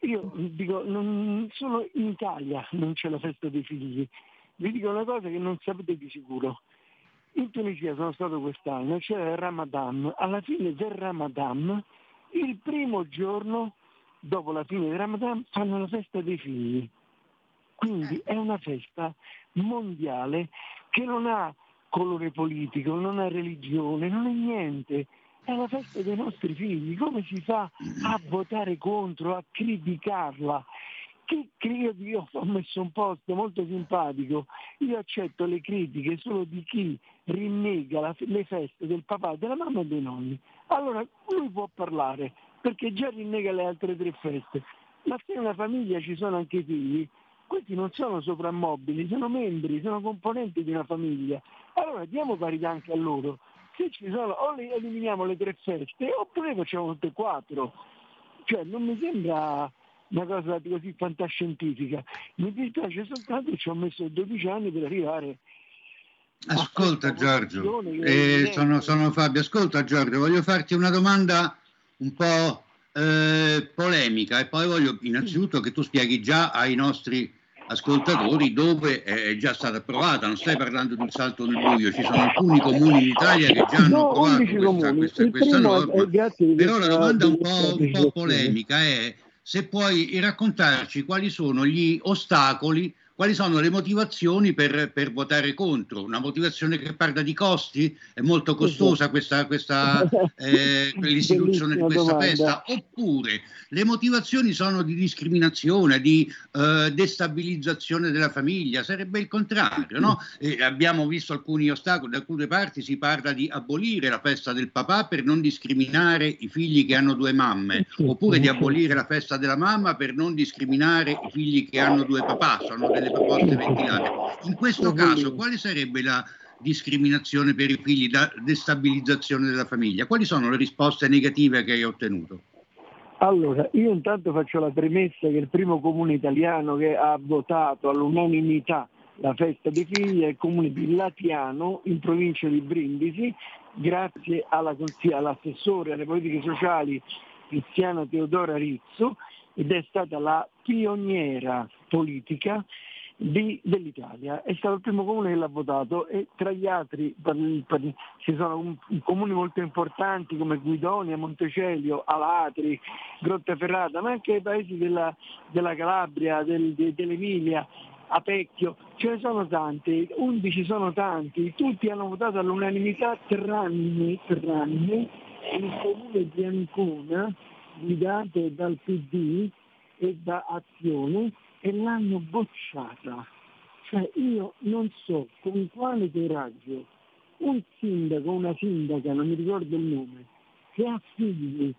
Io dico, non, solo in Italia non c'è la festa dei figli. Vi dico una cosa che non sapete di sicuro. In Tunisia sono stato quest'anno, c'è il Ramadan. Alla fine del Ramadan, il primo giorno dopo la fine del Ramadan, fanno la festa dei figli. Quindi è una festa mondiale che non ha colore politico, non ha religione, non è niente. È la festa dei nostri figli, come si fa a votare contro, a criticarla? Che io, io ho messo un post molto simpatico, io accetto le critiche solo di chi rinnega la- le feste del papà, della mamma e dei nonni. Allora lui può parlare, perché già rinnega le altre tre feste. Ma se nella famiglia ci sono anche i figli, questi non sono soprammobili, sono membri, sono componenti di una famiglia. Allora diamo parità anche a loro. Se ci sono, o le- eliminiamo le tre feste, oppure facciamo tutte e quattro. Cioè non mi sembra una cosa così fantascientifica. Mi dispiace soltanto che ci ho messo 12 anni per arrivare Ascolta Giorgio, che eh, sono, sono Fabio, ascolta Giorgio, voglio farti una domanda un po' eh, polemica e poi voglio innanzitutto che tu spieghi già ai nostri ascoltatori dove è già stata approvata, non stai parlando di un salto nel buio, ci sono alcuni comuni in Italia che già hanno No, approvato 11 questa, questa- questa norma, eh, però la domanda un po', un po' polemica è se puoi raccontarci quali sono gli ostacoli, quali sono le motivazioni per, per votare contro. Una motivazione che parla di costi? È molto costosa questa, questa, eh, l'istituzione di questa domanda. festa? Oppure le motivazioni sono di discriminazione, di eh, destabilizzazione della famiglia? Sarebbe il contrario, no? E abbiamo visto alcuni ostacoli, da alcune parti si parla di abolire la festa del papà per non discriminare i figli che hanno due mamme, oppure di abolire la festa della mamma per non discriminare i figli che hanno due papà, sono delle proposte ventilate. In questo caso, quale sarebbe la discriminazione per i figli, la destabilizzazione della famiglia? Quali sono le risposte negative che hai ottenuto? Allora, io intanto faccio la premessa che il primo comune italiano che ha votato all'unanimità la festa dei figli è il comune di Latiano in provincia di Brindisi, grazie alla all'assessore alle politiche sociali Cristiana Teodora Rizzo ed è stata la pioniera politica di- dell'Italia. È stato il primo comune che l'ha votato e tra gli altri per- per- ci sono un- comuni molto importanti come Guidonia, Montecelio, Alatri, Grottaferrata, ma anche i paesi della, della Calabria, del- de- dell'Emilia, Apecchio, ce ne sono tanti, 11 sono tanti, tutti hanno votato all'unanimità tranne, tranne il comune di Ancona, guidato dal PD e da Azione, e l'hanno bocciata. Cioè io non so con quale coraggio un sindaco, una sindaca, non mi ricordo il nome, che ha figli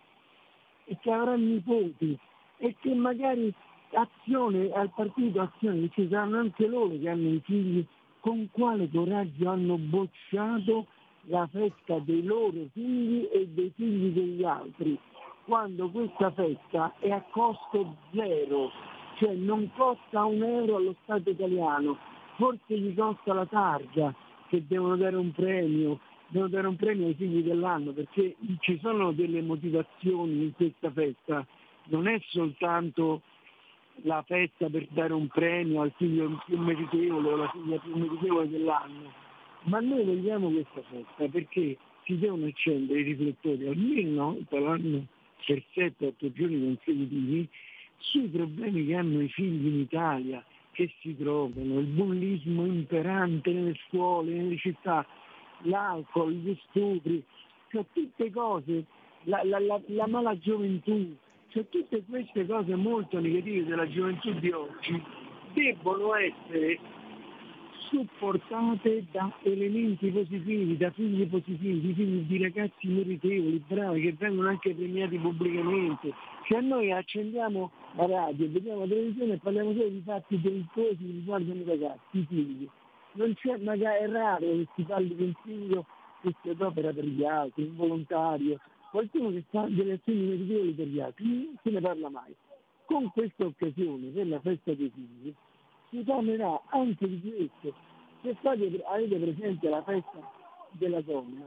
e che avrà nipoti e che magari azione al partito azione ci saranno anche loro che hanno i figli, con quale coraggio hanno bocciato la festa dei loro figli e dei figli degli altri, quando questa festa è a costo zero, cioè non costa un euro allo Stato italiano, forse gli costa la targa che devono dare un premio, devono dare un premio ai figli dell'anno perché ci sono delle motivazioni in questa festa, non è soltanto la festa per dare un premio al figlio più meritevole o alla figlia più meritevole dell'anno, ma noi vogliamo questa festa perché si devono accendere i riflettori. Almeno l'anno per 7-8 giorni consecutivi sui problemi che hanno i figli in Italia, che si trovano, il bullismo imperante nelle scuole, nelle città, l'alcol, gli stupri, cioè tutte cose, la, la, la, la mala gioventù, cioè tutte queste cose molto negative della gioventù di oggi debbono essere supportate da elementi positivi, da figli positivi, figli di ragazzi meritevoli, bravi, che vengono anche premiati pubblicamente. Se noi accendiamo la radio, vediamo la televisione e parliamo solo di fatti delittuosi che riguardano i ragazzi, i figli. Non c'è, magari è raro che si parli di un figlio che si adopera per gli altri, un volontario, qualcuno che fa delle azioni meritevoli per gli altri, non se ne parla mai. Con questa occasione, per la festa dei figli, si parlerà anche di questo. Se fate, avete presente la festa della donna,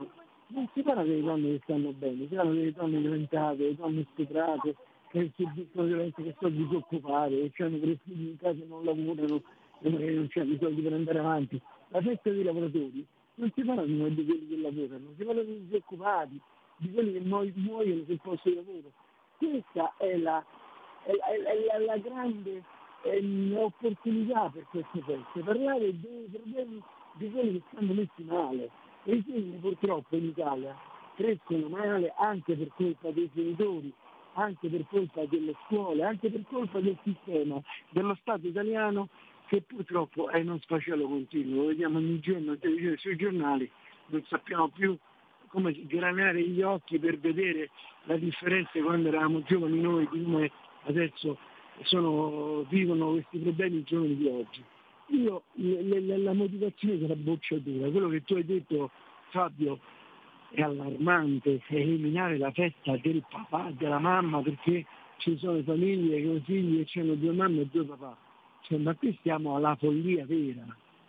non si parla delle donne che stanno bene, si parla delle donne violentate, delle donne stuprate, che subiscono violenza, che sono disoccupate, che hanno tre figli in casa e non lavorano, e magari non i soldi per andare avanti. La festa dei lavoratori non si parla di quelli che lavorano, si parla dei disoccupati, di quelli che muo- muoiono sul posto di lavoro. Questa è la, è la, è la- la grande ehm, opportunità per queste feste, parlare dei problemi di quelli che stanno messi male. E i figli purtroppo in Italia crescono male anche per colpa dei genitori, anche per colpa delle scuole, anche per colpa del sistema, dello Stato italiano che purtroppo è in uno sfascello continuo, lo vediamo ogni giorno sui giornali, non sappiamo più come granare gli occhi per vedere la differenza quando eravamo giovani noi, come adesso sono, vivono questi problemi i giovani di oggi. Io le- le- la motivazione della bocciatura, quello che tu hai detto Fabio è allarmante, eliminare la festa del papà, della mamma perché ci sono famiglie con figli che hanno due mamme e due papà. Cioè, ma qui stiamo alla follia vera,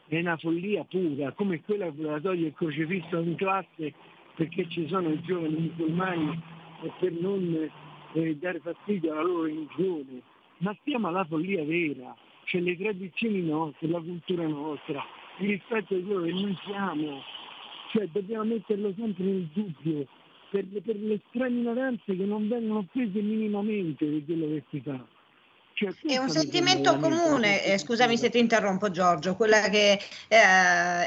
è una follia pura, come quella che voleva togliere il crocifisso in classe perché ci sono i giovani musulmani e per non eh, dare fastidio alla loro religione. Ma stiamo alla follia vera, cioè le tradizioni nostre, la cultura nostra, il rispetto di quello che noi siamo, cioè dobbiamo metterlo sempre nel dubbio per, per le strane ignoranze che non vengono prese minimamente di quello che si fa. È un sentimento comune, eh, scusami se ti interrompo Giorgio, quella che eh,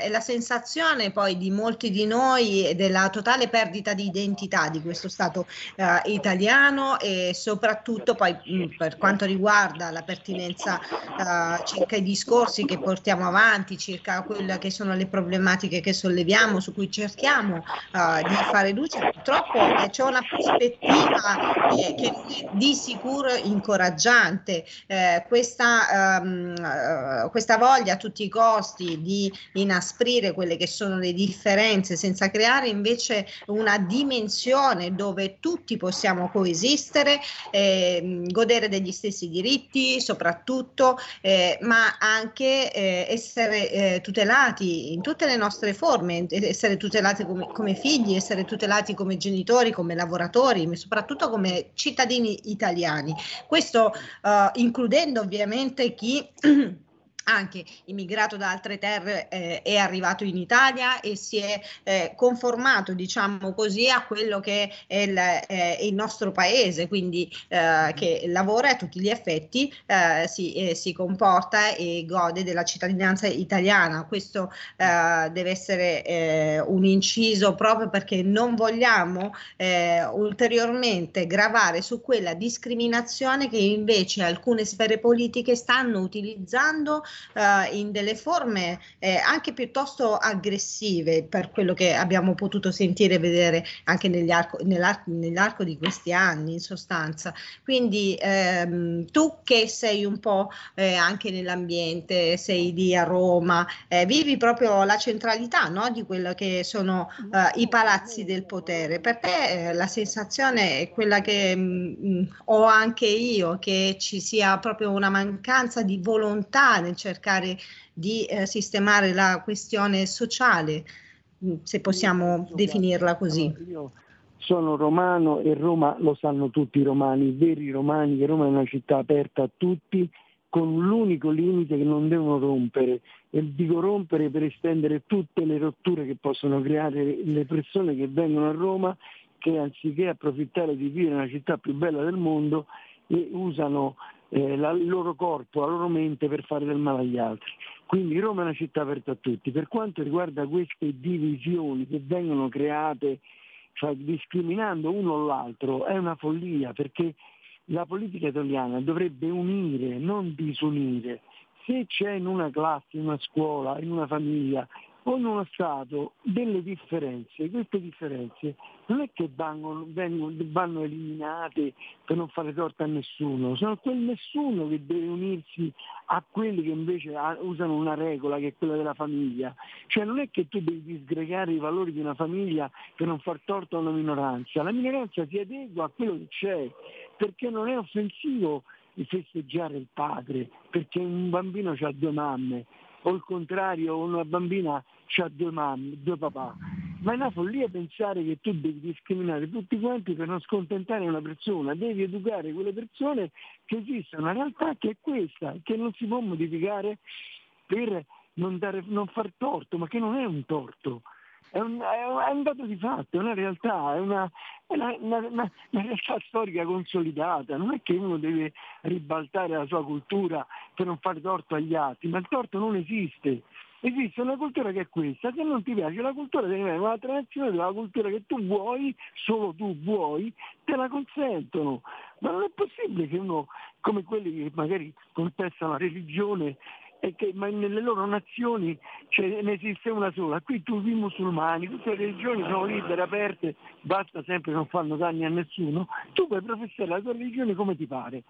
è la sensazione poi di molti di noi della totale perdita di identità di questo Stato eh, italiano e soprattutto poi mh, per quanto riguarda la pertinenza eh, circa i discorsi che portiamo avanti, circa quelle che sono le problematiche che solleviamo, su cui cerchiamo eh, di fare luce, purtroppo eh, c'è una prospettiva che è di sicuro incoraggiante. Eh, questa, eh, questa voglia a tutti i costi di inasprire quelle che sono le differenze senza creare invece una dimensione dove tutti possiamo coesistere, ehm, godere degli stessi diritti soprattutto, eh, ma anche eh, essere eh, tutelati in tutte le nostre forme, essere tutelati come, come figli, essere tutelati come genitori, come lavoratori, ma soprattutto come cittadini italiani. Questo eh, includendo ovviamente chi anche immigrato da altre terre eh, è arrivato in Italia e si è eh, conformato, diciamo così, a quello che è il, eh, il nostro paese, quindi eh, che lavora a tutti gli effetti, eh, si, eh, si comporta e gode della cittadinanza italiana. Questo deve essere un inciso proprio perché non vogliamo ulteriormente gravare su quella discriminazione che invece alcune sfere politiche stanno utilizzando eh, in delle forme eh, anche piuttosto aggressive per quello che abbiamo potuto sentire e vedere anche arco- nell'arco, nell'arco di questi anni in sostanza. Quindi ehm, tu che sei un po' eh, anche nell'ambiente, sei lì a Roma, eh, vivi proprio la centralità no, di quello che sono eh, i palazzi del potere. Per te eh, la sensazione è quella che mh, ho anche io, che ci sia proprio una mancanza di volontà nel cercare di eh, sistemare la questione sociale, mh, se possiamo definirla così. Io sono romano e Roma lo sanno tutti i romani, i veri romani, che Roma è una città aperta a tutti con l'unico limite che non devono rompere e dico rompere per estendere tutte le rotture che possono creare le persone che vengono a Roma che anziché approfittare di vivere nella città più bella del mondo usano eh, il loro corpo, la loro mente per fare del male agli altri. Quindi Roma è una città aperta a tutti. Per quanto riguarda queste divisioni che vengono create cioè discriminando uno o l'altro è una follia perché la politica italiana dovrebbe unire, non disunire. Se c'è in una classe, in una scuola, in una famiglia in uno Stato delle differenze, queste differenze non è che vanno, vengono- vanno eliminate per non fare torto a nessuno, sono quel nessuno che deve unirsi a quelli che invece ha- usano una regola che è quella della famiglia. Cioè non è che tu devi disgregare i valori di una famiglia per non far torto a una minoranza, la minoranza si adegua a quello che c'è, perché non è offensivo festeggiare il padre, perché un bambino ha due mamme, o il contrario, una bambina ha due mamme, due papà. Ma è una follia pensare che tu devi discriminare tutti quanti per non scontentare una persona, devi educare quelle persone che esiste una realtà che è questa, che non si può modificare per non, dare, non far torto, ma che non è un torto. È un, è un- dato di fatto, è una realtà, è una, è una- una- una realtà storica consolidata, non è che uno deve ribaltare la sua cultura per non fare torto agli altri, ma il torto non esiste. Esiste una cultura che è questa, se non ti piace la cultura devi avere una tradizione della cultura che tu vuoi, solo tu vuoi, te la consentono. Ma non è possibile che uno, come quelli che magari contestano la religione, e che ma nelle loro nazioni ce ne esiste una sola. Qui tutti i musulmani, tutte le religioni sono libere, aperte, basta sempre che non fanno danni a nessuno, tu puoi professare la tua religione come ti pare.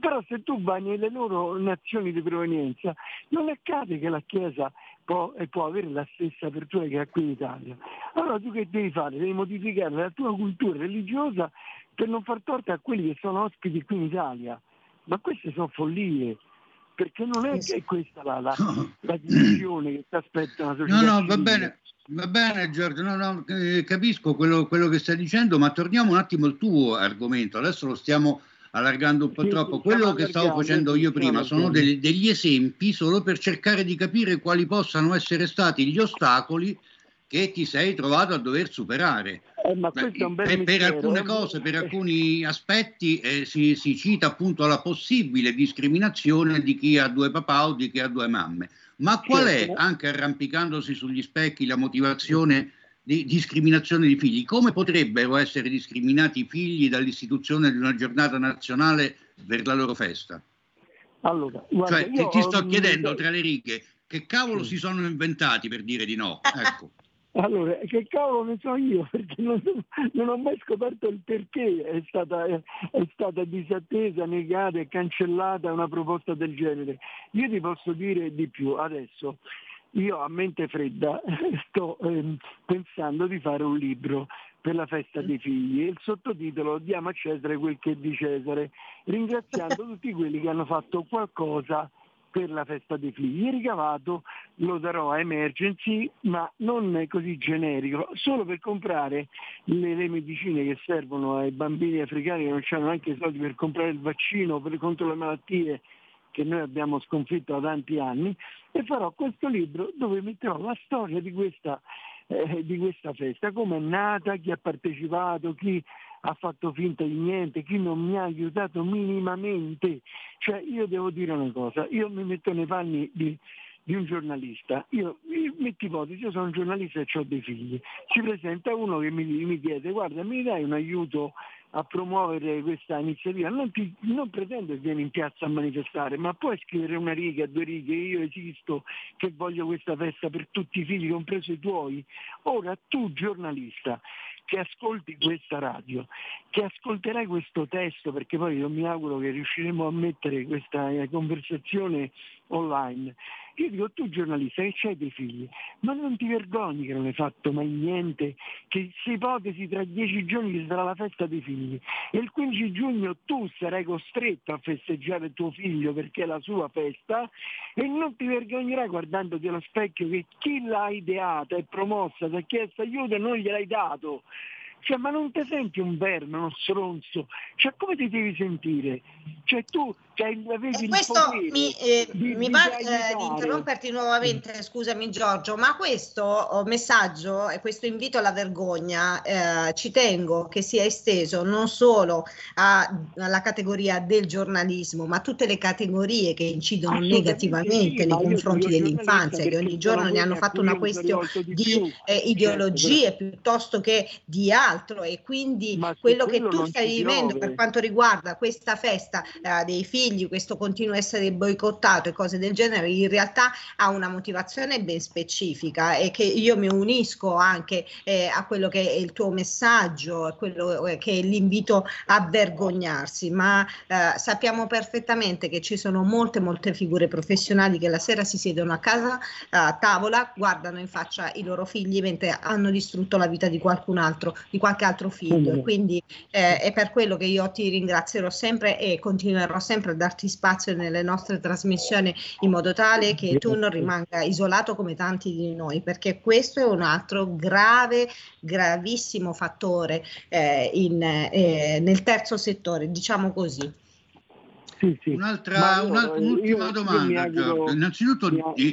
Però se tu vai nelle loro nazioni di provenienza, non accade che la Chiesa può, e può avere la stessa apertura che ha qui in Italia. Allora tu che devi fare? Devi modificare la tua cultura religiosa per non far torto a quelli che sono ospiti qui in Italia. Ma queste sono follie perché non è che è questa la, la, la divisione che si aspetta una No, società no, va civile. bene, va bene Giorgio, no, no, eh, capisco quello, quello che stai dicendo, ma torniamo un attimo al tuo argomento, adesso lo stiamo allargando un po' Sì, troppo. Quello che stavo facendo io prima sono degli, degli esempi solo per cercare di capire quali possano essere stati gli ostacoli che ti sei trovato a dover superare. Eh, è bel Per, alcune eh. cose, per alcuni aspetti eh, si, si cita appunto la possibile discriminazione di chi ha due papà o di chi ha due mamme. Ma qual è, Certo. anche arrampicandosi sugli specchi, la motivazione di discriminazione di figli? Come potrebbero essere discriminati i figli dall'istituzione di una giornata nazionale per la loro festa? Allora, guarda, Cioè, ti, io ti sto chiedendo tra le righe che cavolo si sono inventati per dire di no? Ecco. Allora, che cavolo ne so io, perché non, non ho mai scoperto il perché è stata, è, è stata disattesa, negata e cancellata una proposta del genere. Io ti posso dire di più adesso. Io a mente fredda sto ehm, pensando di fare un libro per la festa dei figli e il sottotitolo Diamo a Cesare quel che è di Cesare, ringraziando tutti quelli che hanno fatto qualcosa per la festa dei figli. Il ricavato lo darò a Emergency, ma non è così generico, solo per comprare le, le medicine che servono ai bambini africani che non hanno neanche i soldi per comprare il vaccino per, contro le malattie che noi abbiamo sconfitto da tanti anni e farò questo libro dove metterò la storia di questa, eh, di questa festa, come è nata, chi ha partecipato, chi ha fatto finta di niente, chi non mi ha aiutato minimamente. Cioè io devo dire una cosa, io mi metto nei panni di, di un giornalista, io, io metto ipotesi, io sono un giornalista e ho dei figli, ci presenta uno che mi, mi chiede guarda mi dai un aiuto a promuovere questa iniziativa, non, ti- non pretendo che vieni in piazza a manifestare, ma puoi scrivere una riga, due righe, io esisto, che voglio questa festa per tutti i figli, compreso i tuoi. Ora tu giornalista che ascolti questa radio, che ascolterai questo testo, perché poi io mi auguro che riusciremo a mettere questa conversazione online. Io dico, tu giornalista che c'hai dei figli, ma non ti vergogni che non hai fatto mai niente, che se ipotesi tra dieci giorni ci sarà la festa dei figli e il 15 giugno tu sarai costretto a festeggiare tuo figlio perché è la sua festa e non ti vergognerai guardandoti allo specchio che chi l'ha ideata e promossa, ti ha chiesto aiuto e non gliel'hai dato. Cioè, ma non ti senti un verme, uno stronzo? Cioè, come ti devi sentire? Cioè, tu cioè, il Questo mi, eh, di- mi va eh, di interromperti nuovamente, scusami Giorgio, ma questo oh, messaggio e questo invito alla vergogna eh, ci tengo che sia esteso non solo a- alla categoria del giornalismo, ma a tutte le categorie che incidono negativamente sì, nei confronti dell'infanzia, che ogni giorno ne hanno fatto una questione di di eh, Certo, ideologie piuttosto che di altro e quindi quello che quello tu non stai vivendo per quanto riguarda questa festa eh, dei figli, questo continuo essere boicottato e cose del genere, in realtà ha una motivazione ben specifica e che io mi unisco anche eh, a quello che è il tuo messaggio, a quello eh, che è l'invito a vergognarsi, ma eh, sappiamo perfettamente che ci sono molte molte figure professionali che la sera si siedono a casa a tavola, guardano in faccia i loro figli mentre hanno distrutto la vita di qualcun altro, di qualche altro figlio. E quindi eh, è per quello che io ti ringrazierò sempre e continuerò sempre a darti spazio nelle nostre trasmissioni in modo tale che tu non rimanga isolato come tanti di noi, perché questo è un altro grave, gravissimo fattore eh, in, eh, nel terzo settore, diciamo così. Un'altra, Ma io- un'altra- io- un'ultima io domanda, mi auguro-. Innanzitutto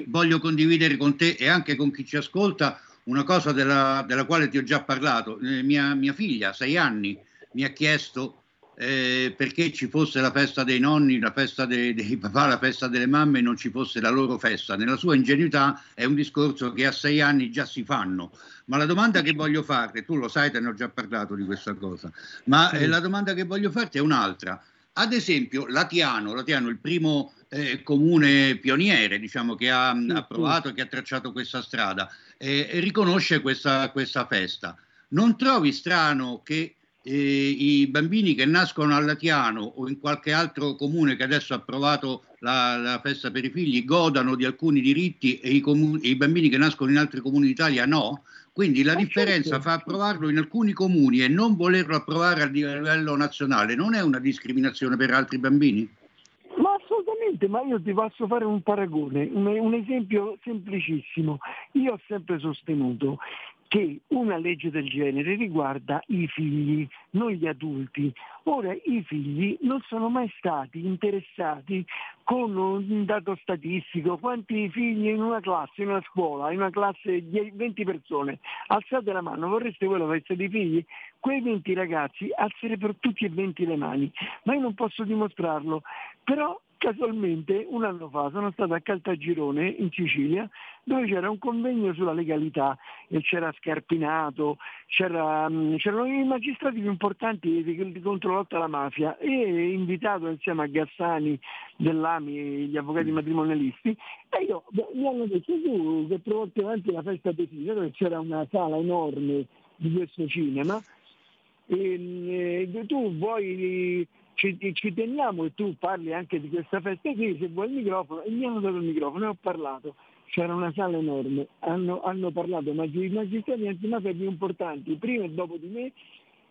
voglio condividere con te e anche con chi ci ascolta una cosa della, della quale ti ho già parlato. Eh, mia, mia figlia, sei anni, mi ha chiesto eh, perché ci fosse la festa dei nonni, la festa dei, dei papà, la festa delle mamme e non ci fosse la loro festa. Nella sua ingenuità è un discorso che a sei anni già si fanno. Ma la domanda che voglio farti, tu lo sai, te ne ho già parlato di questa cosa, ma eh, la domanda che voglio farti è un'altra. Ad esempio, Latiano, Latiano il primo eh, comune pioniere, diciamo, che ha Sì, approvato, che ha tracciato questa strada, eh, riconosce questa, questa festa. Non trovi strano che i bambini che nascono a Latiano o in qualche altro comune che adesso ha approvato la, la festa per i figli godano di alcuni diritti e i, comu- e i bambini che nascono in altri comuni d'Italia no? Quindi la differenza fra approvarlo in alcuni comuni e non volerlo approvare a livello nazionale non è una discriminazione per altri bambini? Ma assolutamente, ma io ti posso fare un paragone, un esempio semplicissimo. Io ho sempre sostenuto che una legge del genere riguarda i figli, non gli adulti. Ora i figli non sono mai stati interessati con un dato statistico, quanti figli in una classe, in una scuola, in una classe di 20 persone, alzate la mano, vorreste voi la festa dei figli? Quei 20 ragazzi alzerebbero tutti e 20 le mani, ma io non posso dimostrarlo, però casualmente un anno fa sono stato a Caltagirone in Sicilia dove c'era un convegno sulla legalità e c'era Scarpinato, c'era, mh, c'erano i magistrati più importanti di, di contro la lotta alla mafia e invitato insieme a Gassani dell'AMI, gli avvocati matrimonialisti e io beh, mi hanno detto tu che porti avanti la festa figli dove c'era una sala enorme di questo cinema e, eh, tu vuoi ci, ci teniamo e tu parli anche di questa festa qui, se vuoi il microfono, e mi hanno dato il microfono e ho parlato. C'era una sala enorme, hanno, hanno parlato ma i magistrati antimafia più importanti, prima e dopo di me,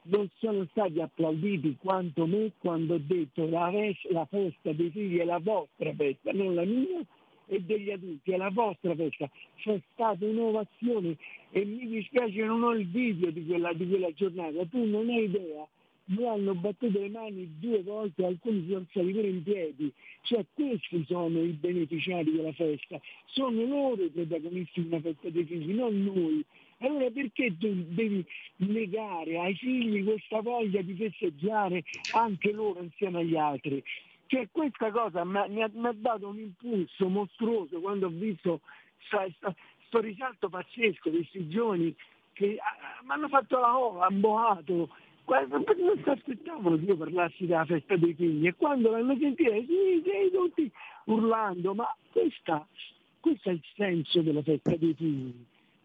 non sono stati applauditi quanto me quando ho detto la, ves- la festa dei figli è la vostra festa, non la mia e degli adulti, è la vostra festa. C'è stata un'ovazione e mi dispiace non ho il video di quella, di quella giornata, tu non hai idea mi hanno battuto le mani due volte, alcuni sono stati pure in piedi. Cioè questi sono i beneficiari della festa, sono loro i protagonisti di una festa dei figli, non noi. Allora perché devi negare ai figli questa voglia di festeggiare anche loro insieme agli altri? Cioè questa cosa mi ha, mi ha- dato un impulso mostruoso quando ho visto questo risalto pazzesco questi giovani che ah, mi hanno fatto la ova, hanno boato, non si aspettavano che io parlassi della festa dei figli e quando l'hanno sentita, sì, sì, tutti urlando, ma questa, questo è il senso della festa dei figli.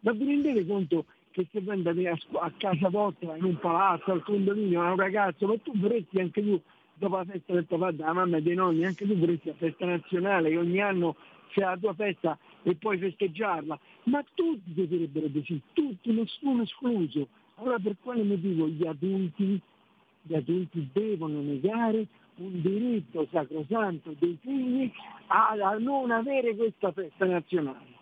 Ma vi rendete conto che se voi andate a, a casa vostra, in un palazzo, al condominio, a un ragazzo, ma tu vorresti anche tu, dopo la festa del papà, della mamma e dei nonni, anche tu vorresti la festa nazionale, che ogni anno c'è la tua festa e puoi festeggiarla, ma tutti dovrebbero così, tutti, nessuno escluso. Allora per quale motivo gli adulti, gli adulti devono negare un diritto sacrosanto dei figli a, a non avere questa festa nazionale?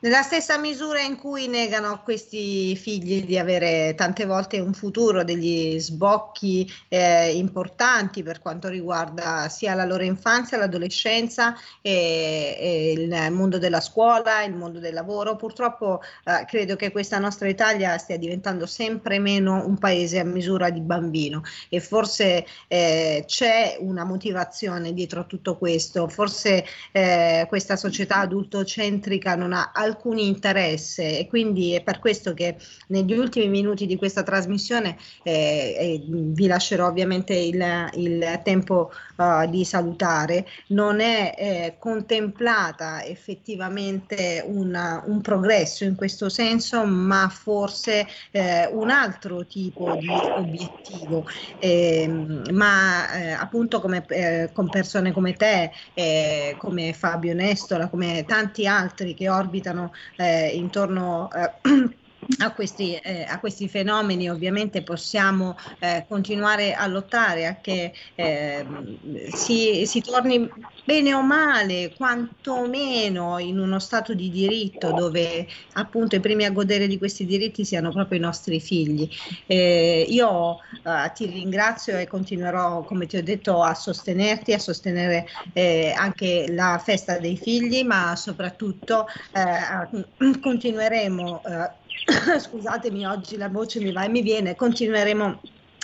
Nella stessa misura in cui negano a questi figli di avere tante volte un futuro, degli sbocchi eh, importanti per quanto riguarda sia la loro infanzia, l'adolescenza e, e il mondo della scuola, il mondo del lavoro, purtroppo eh, credo che questa nostra Italia stia diventando sempre meno un paese a misura di bambino. E forse eh, c'è una motivazione dietro a tutto questo, forse eh, questa società adultocentrica non ha interesse e quindi è per questo che negli ultimi minuti di questa trasmissione eh, eh, vi lascerò ovviamente il, il tempo uh, di salutare, non è eh, contemplata effettivamente una- un progresso in questo senso, ma forse eh, un altro tipo di obiettivo. Ehm, ma eh, appunto come, con persone come te, come Fabio Nestola, come tanti altri che orbitano eh, intorno eh, a questi, eh, a questi fenomeni ovviamente possiamo eh, continuare a lottare a che ehm, si, si torni bene o male, quantomeno in uno stato di diritto dove appunto i primi a godere di questi diritti siano proprio i nostri figli. Eh, io eh, ti ringrazio e continuerò, come ti ho detto, a sostenerti, a sostenere eh, anche la festa dei figli, ma soprattutto eh, continueremo eh, scusatemi oggi la voce mi va e mi viene, continueremo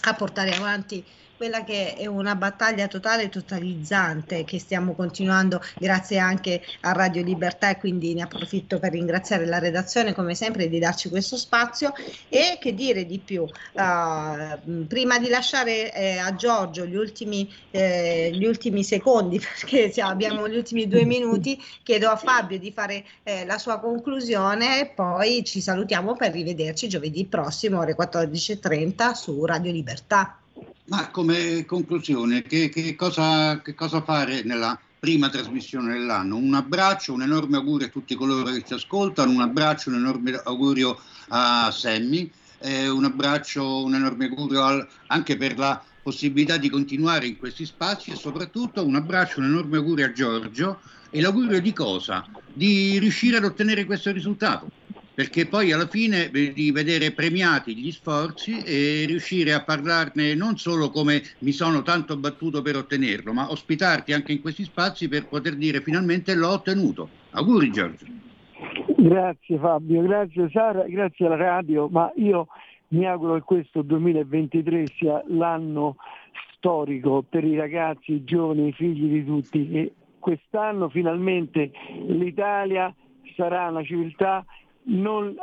a portare avanti quella che è una battaglia totale e totalizzante che stiamo continuando grazie anche a Radio Libertà e quindi ne approfitto per ringraziare la redazione come sempre di darci questo spazio e che dire di più. Uh, prima di lasciare eh, a Giorgio gli ultimi, eh, gli ultimi secondi perché siamo, abbiamo gli ultimi due minuti, chiedo a Fabio di fare eh, la sua conclusione e poi ci salutiamo per rivederci giovedì prossimo ore 14.30 su Radio Libertà. Ma come conclusione, che, che, cosa, che cosa fare nella prima trasmissione dell'anno? Un abbraccio, un enorme augurio a tutti coloro che ci ascoltano, un abbraccio, un enorme augurio a Sammy, eh, un abbraccio, un enorme augurio al, anche per la possibilità di continuare in questi spazi e soprattutto un abbraccio, un enorme augurio a Giorgio e l'augurio di cosa? Di riuscire ad ottenere questo risultato perché poi alla fine di vedere premiati gli sforzi e riuscire a parlarne non solo come mi sono tanto battuto per ottenerlo, ma ospitarti anche in questi spazi per poter dire finalmente l'ho ottenuto. Auguri Giorgio. Grazie Fabio, grazie Sara, grazie alla radio, ma io mi auguro che questo 2023 sia l'anno storico per i ragazzi, i giovani, i figli di tutti e quest'anno finalmente l'Italia sarà una civiltà non,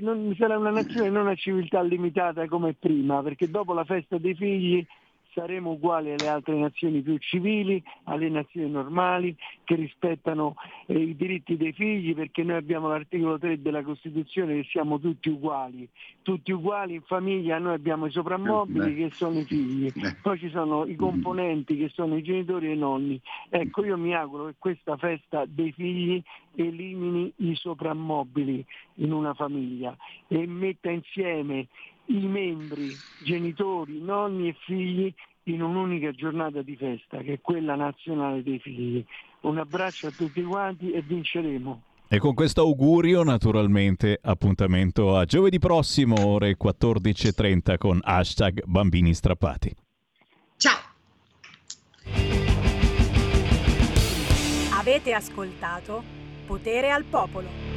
non, sarà una nazione non a civiltà limitata come prima, perché dopo la festa dei figli saremo uguali alle altre nazioni più civili, alle nazioni normali che rispettano eh, i diritti dei figli perché noi abbiamo l'articolo 3 della Costituzione che siamo tutti uguali, tutti uguali in famiglia, noi abbiamo i soprammobili che sono i figli, poi ci sono i componenti che sono i genitori e i nonni. Ecco, io mi auguro che questa festa dei figli elimini i soprammobili in una famiglia e metta insieme i membri, genitori, nonni e figli in un'unica giornata di festa, che è quella nazionale dei figli. Un abbraccio a tutti quanti e vinceremo. E con questo augurio, naturalmente, appuntamento a giovedì prossimo, ore 14.30 con hashtag bambini strappati. Ciao! Avete ascoltato Potere al Popolo.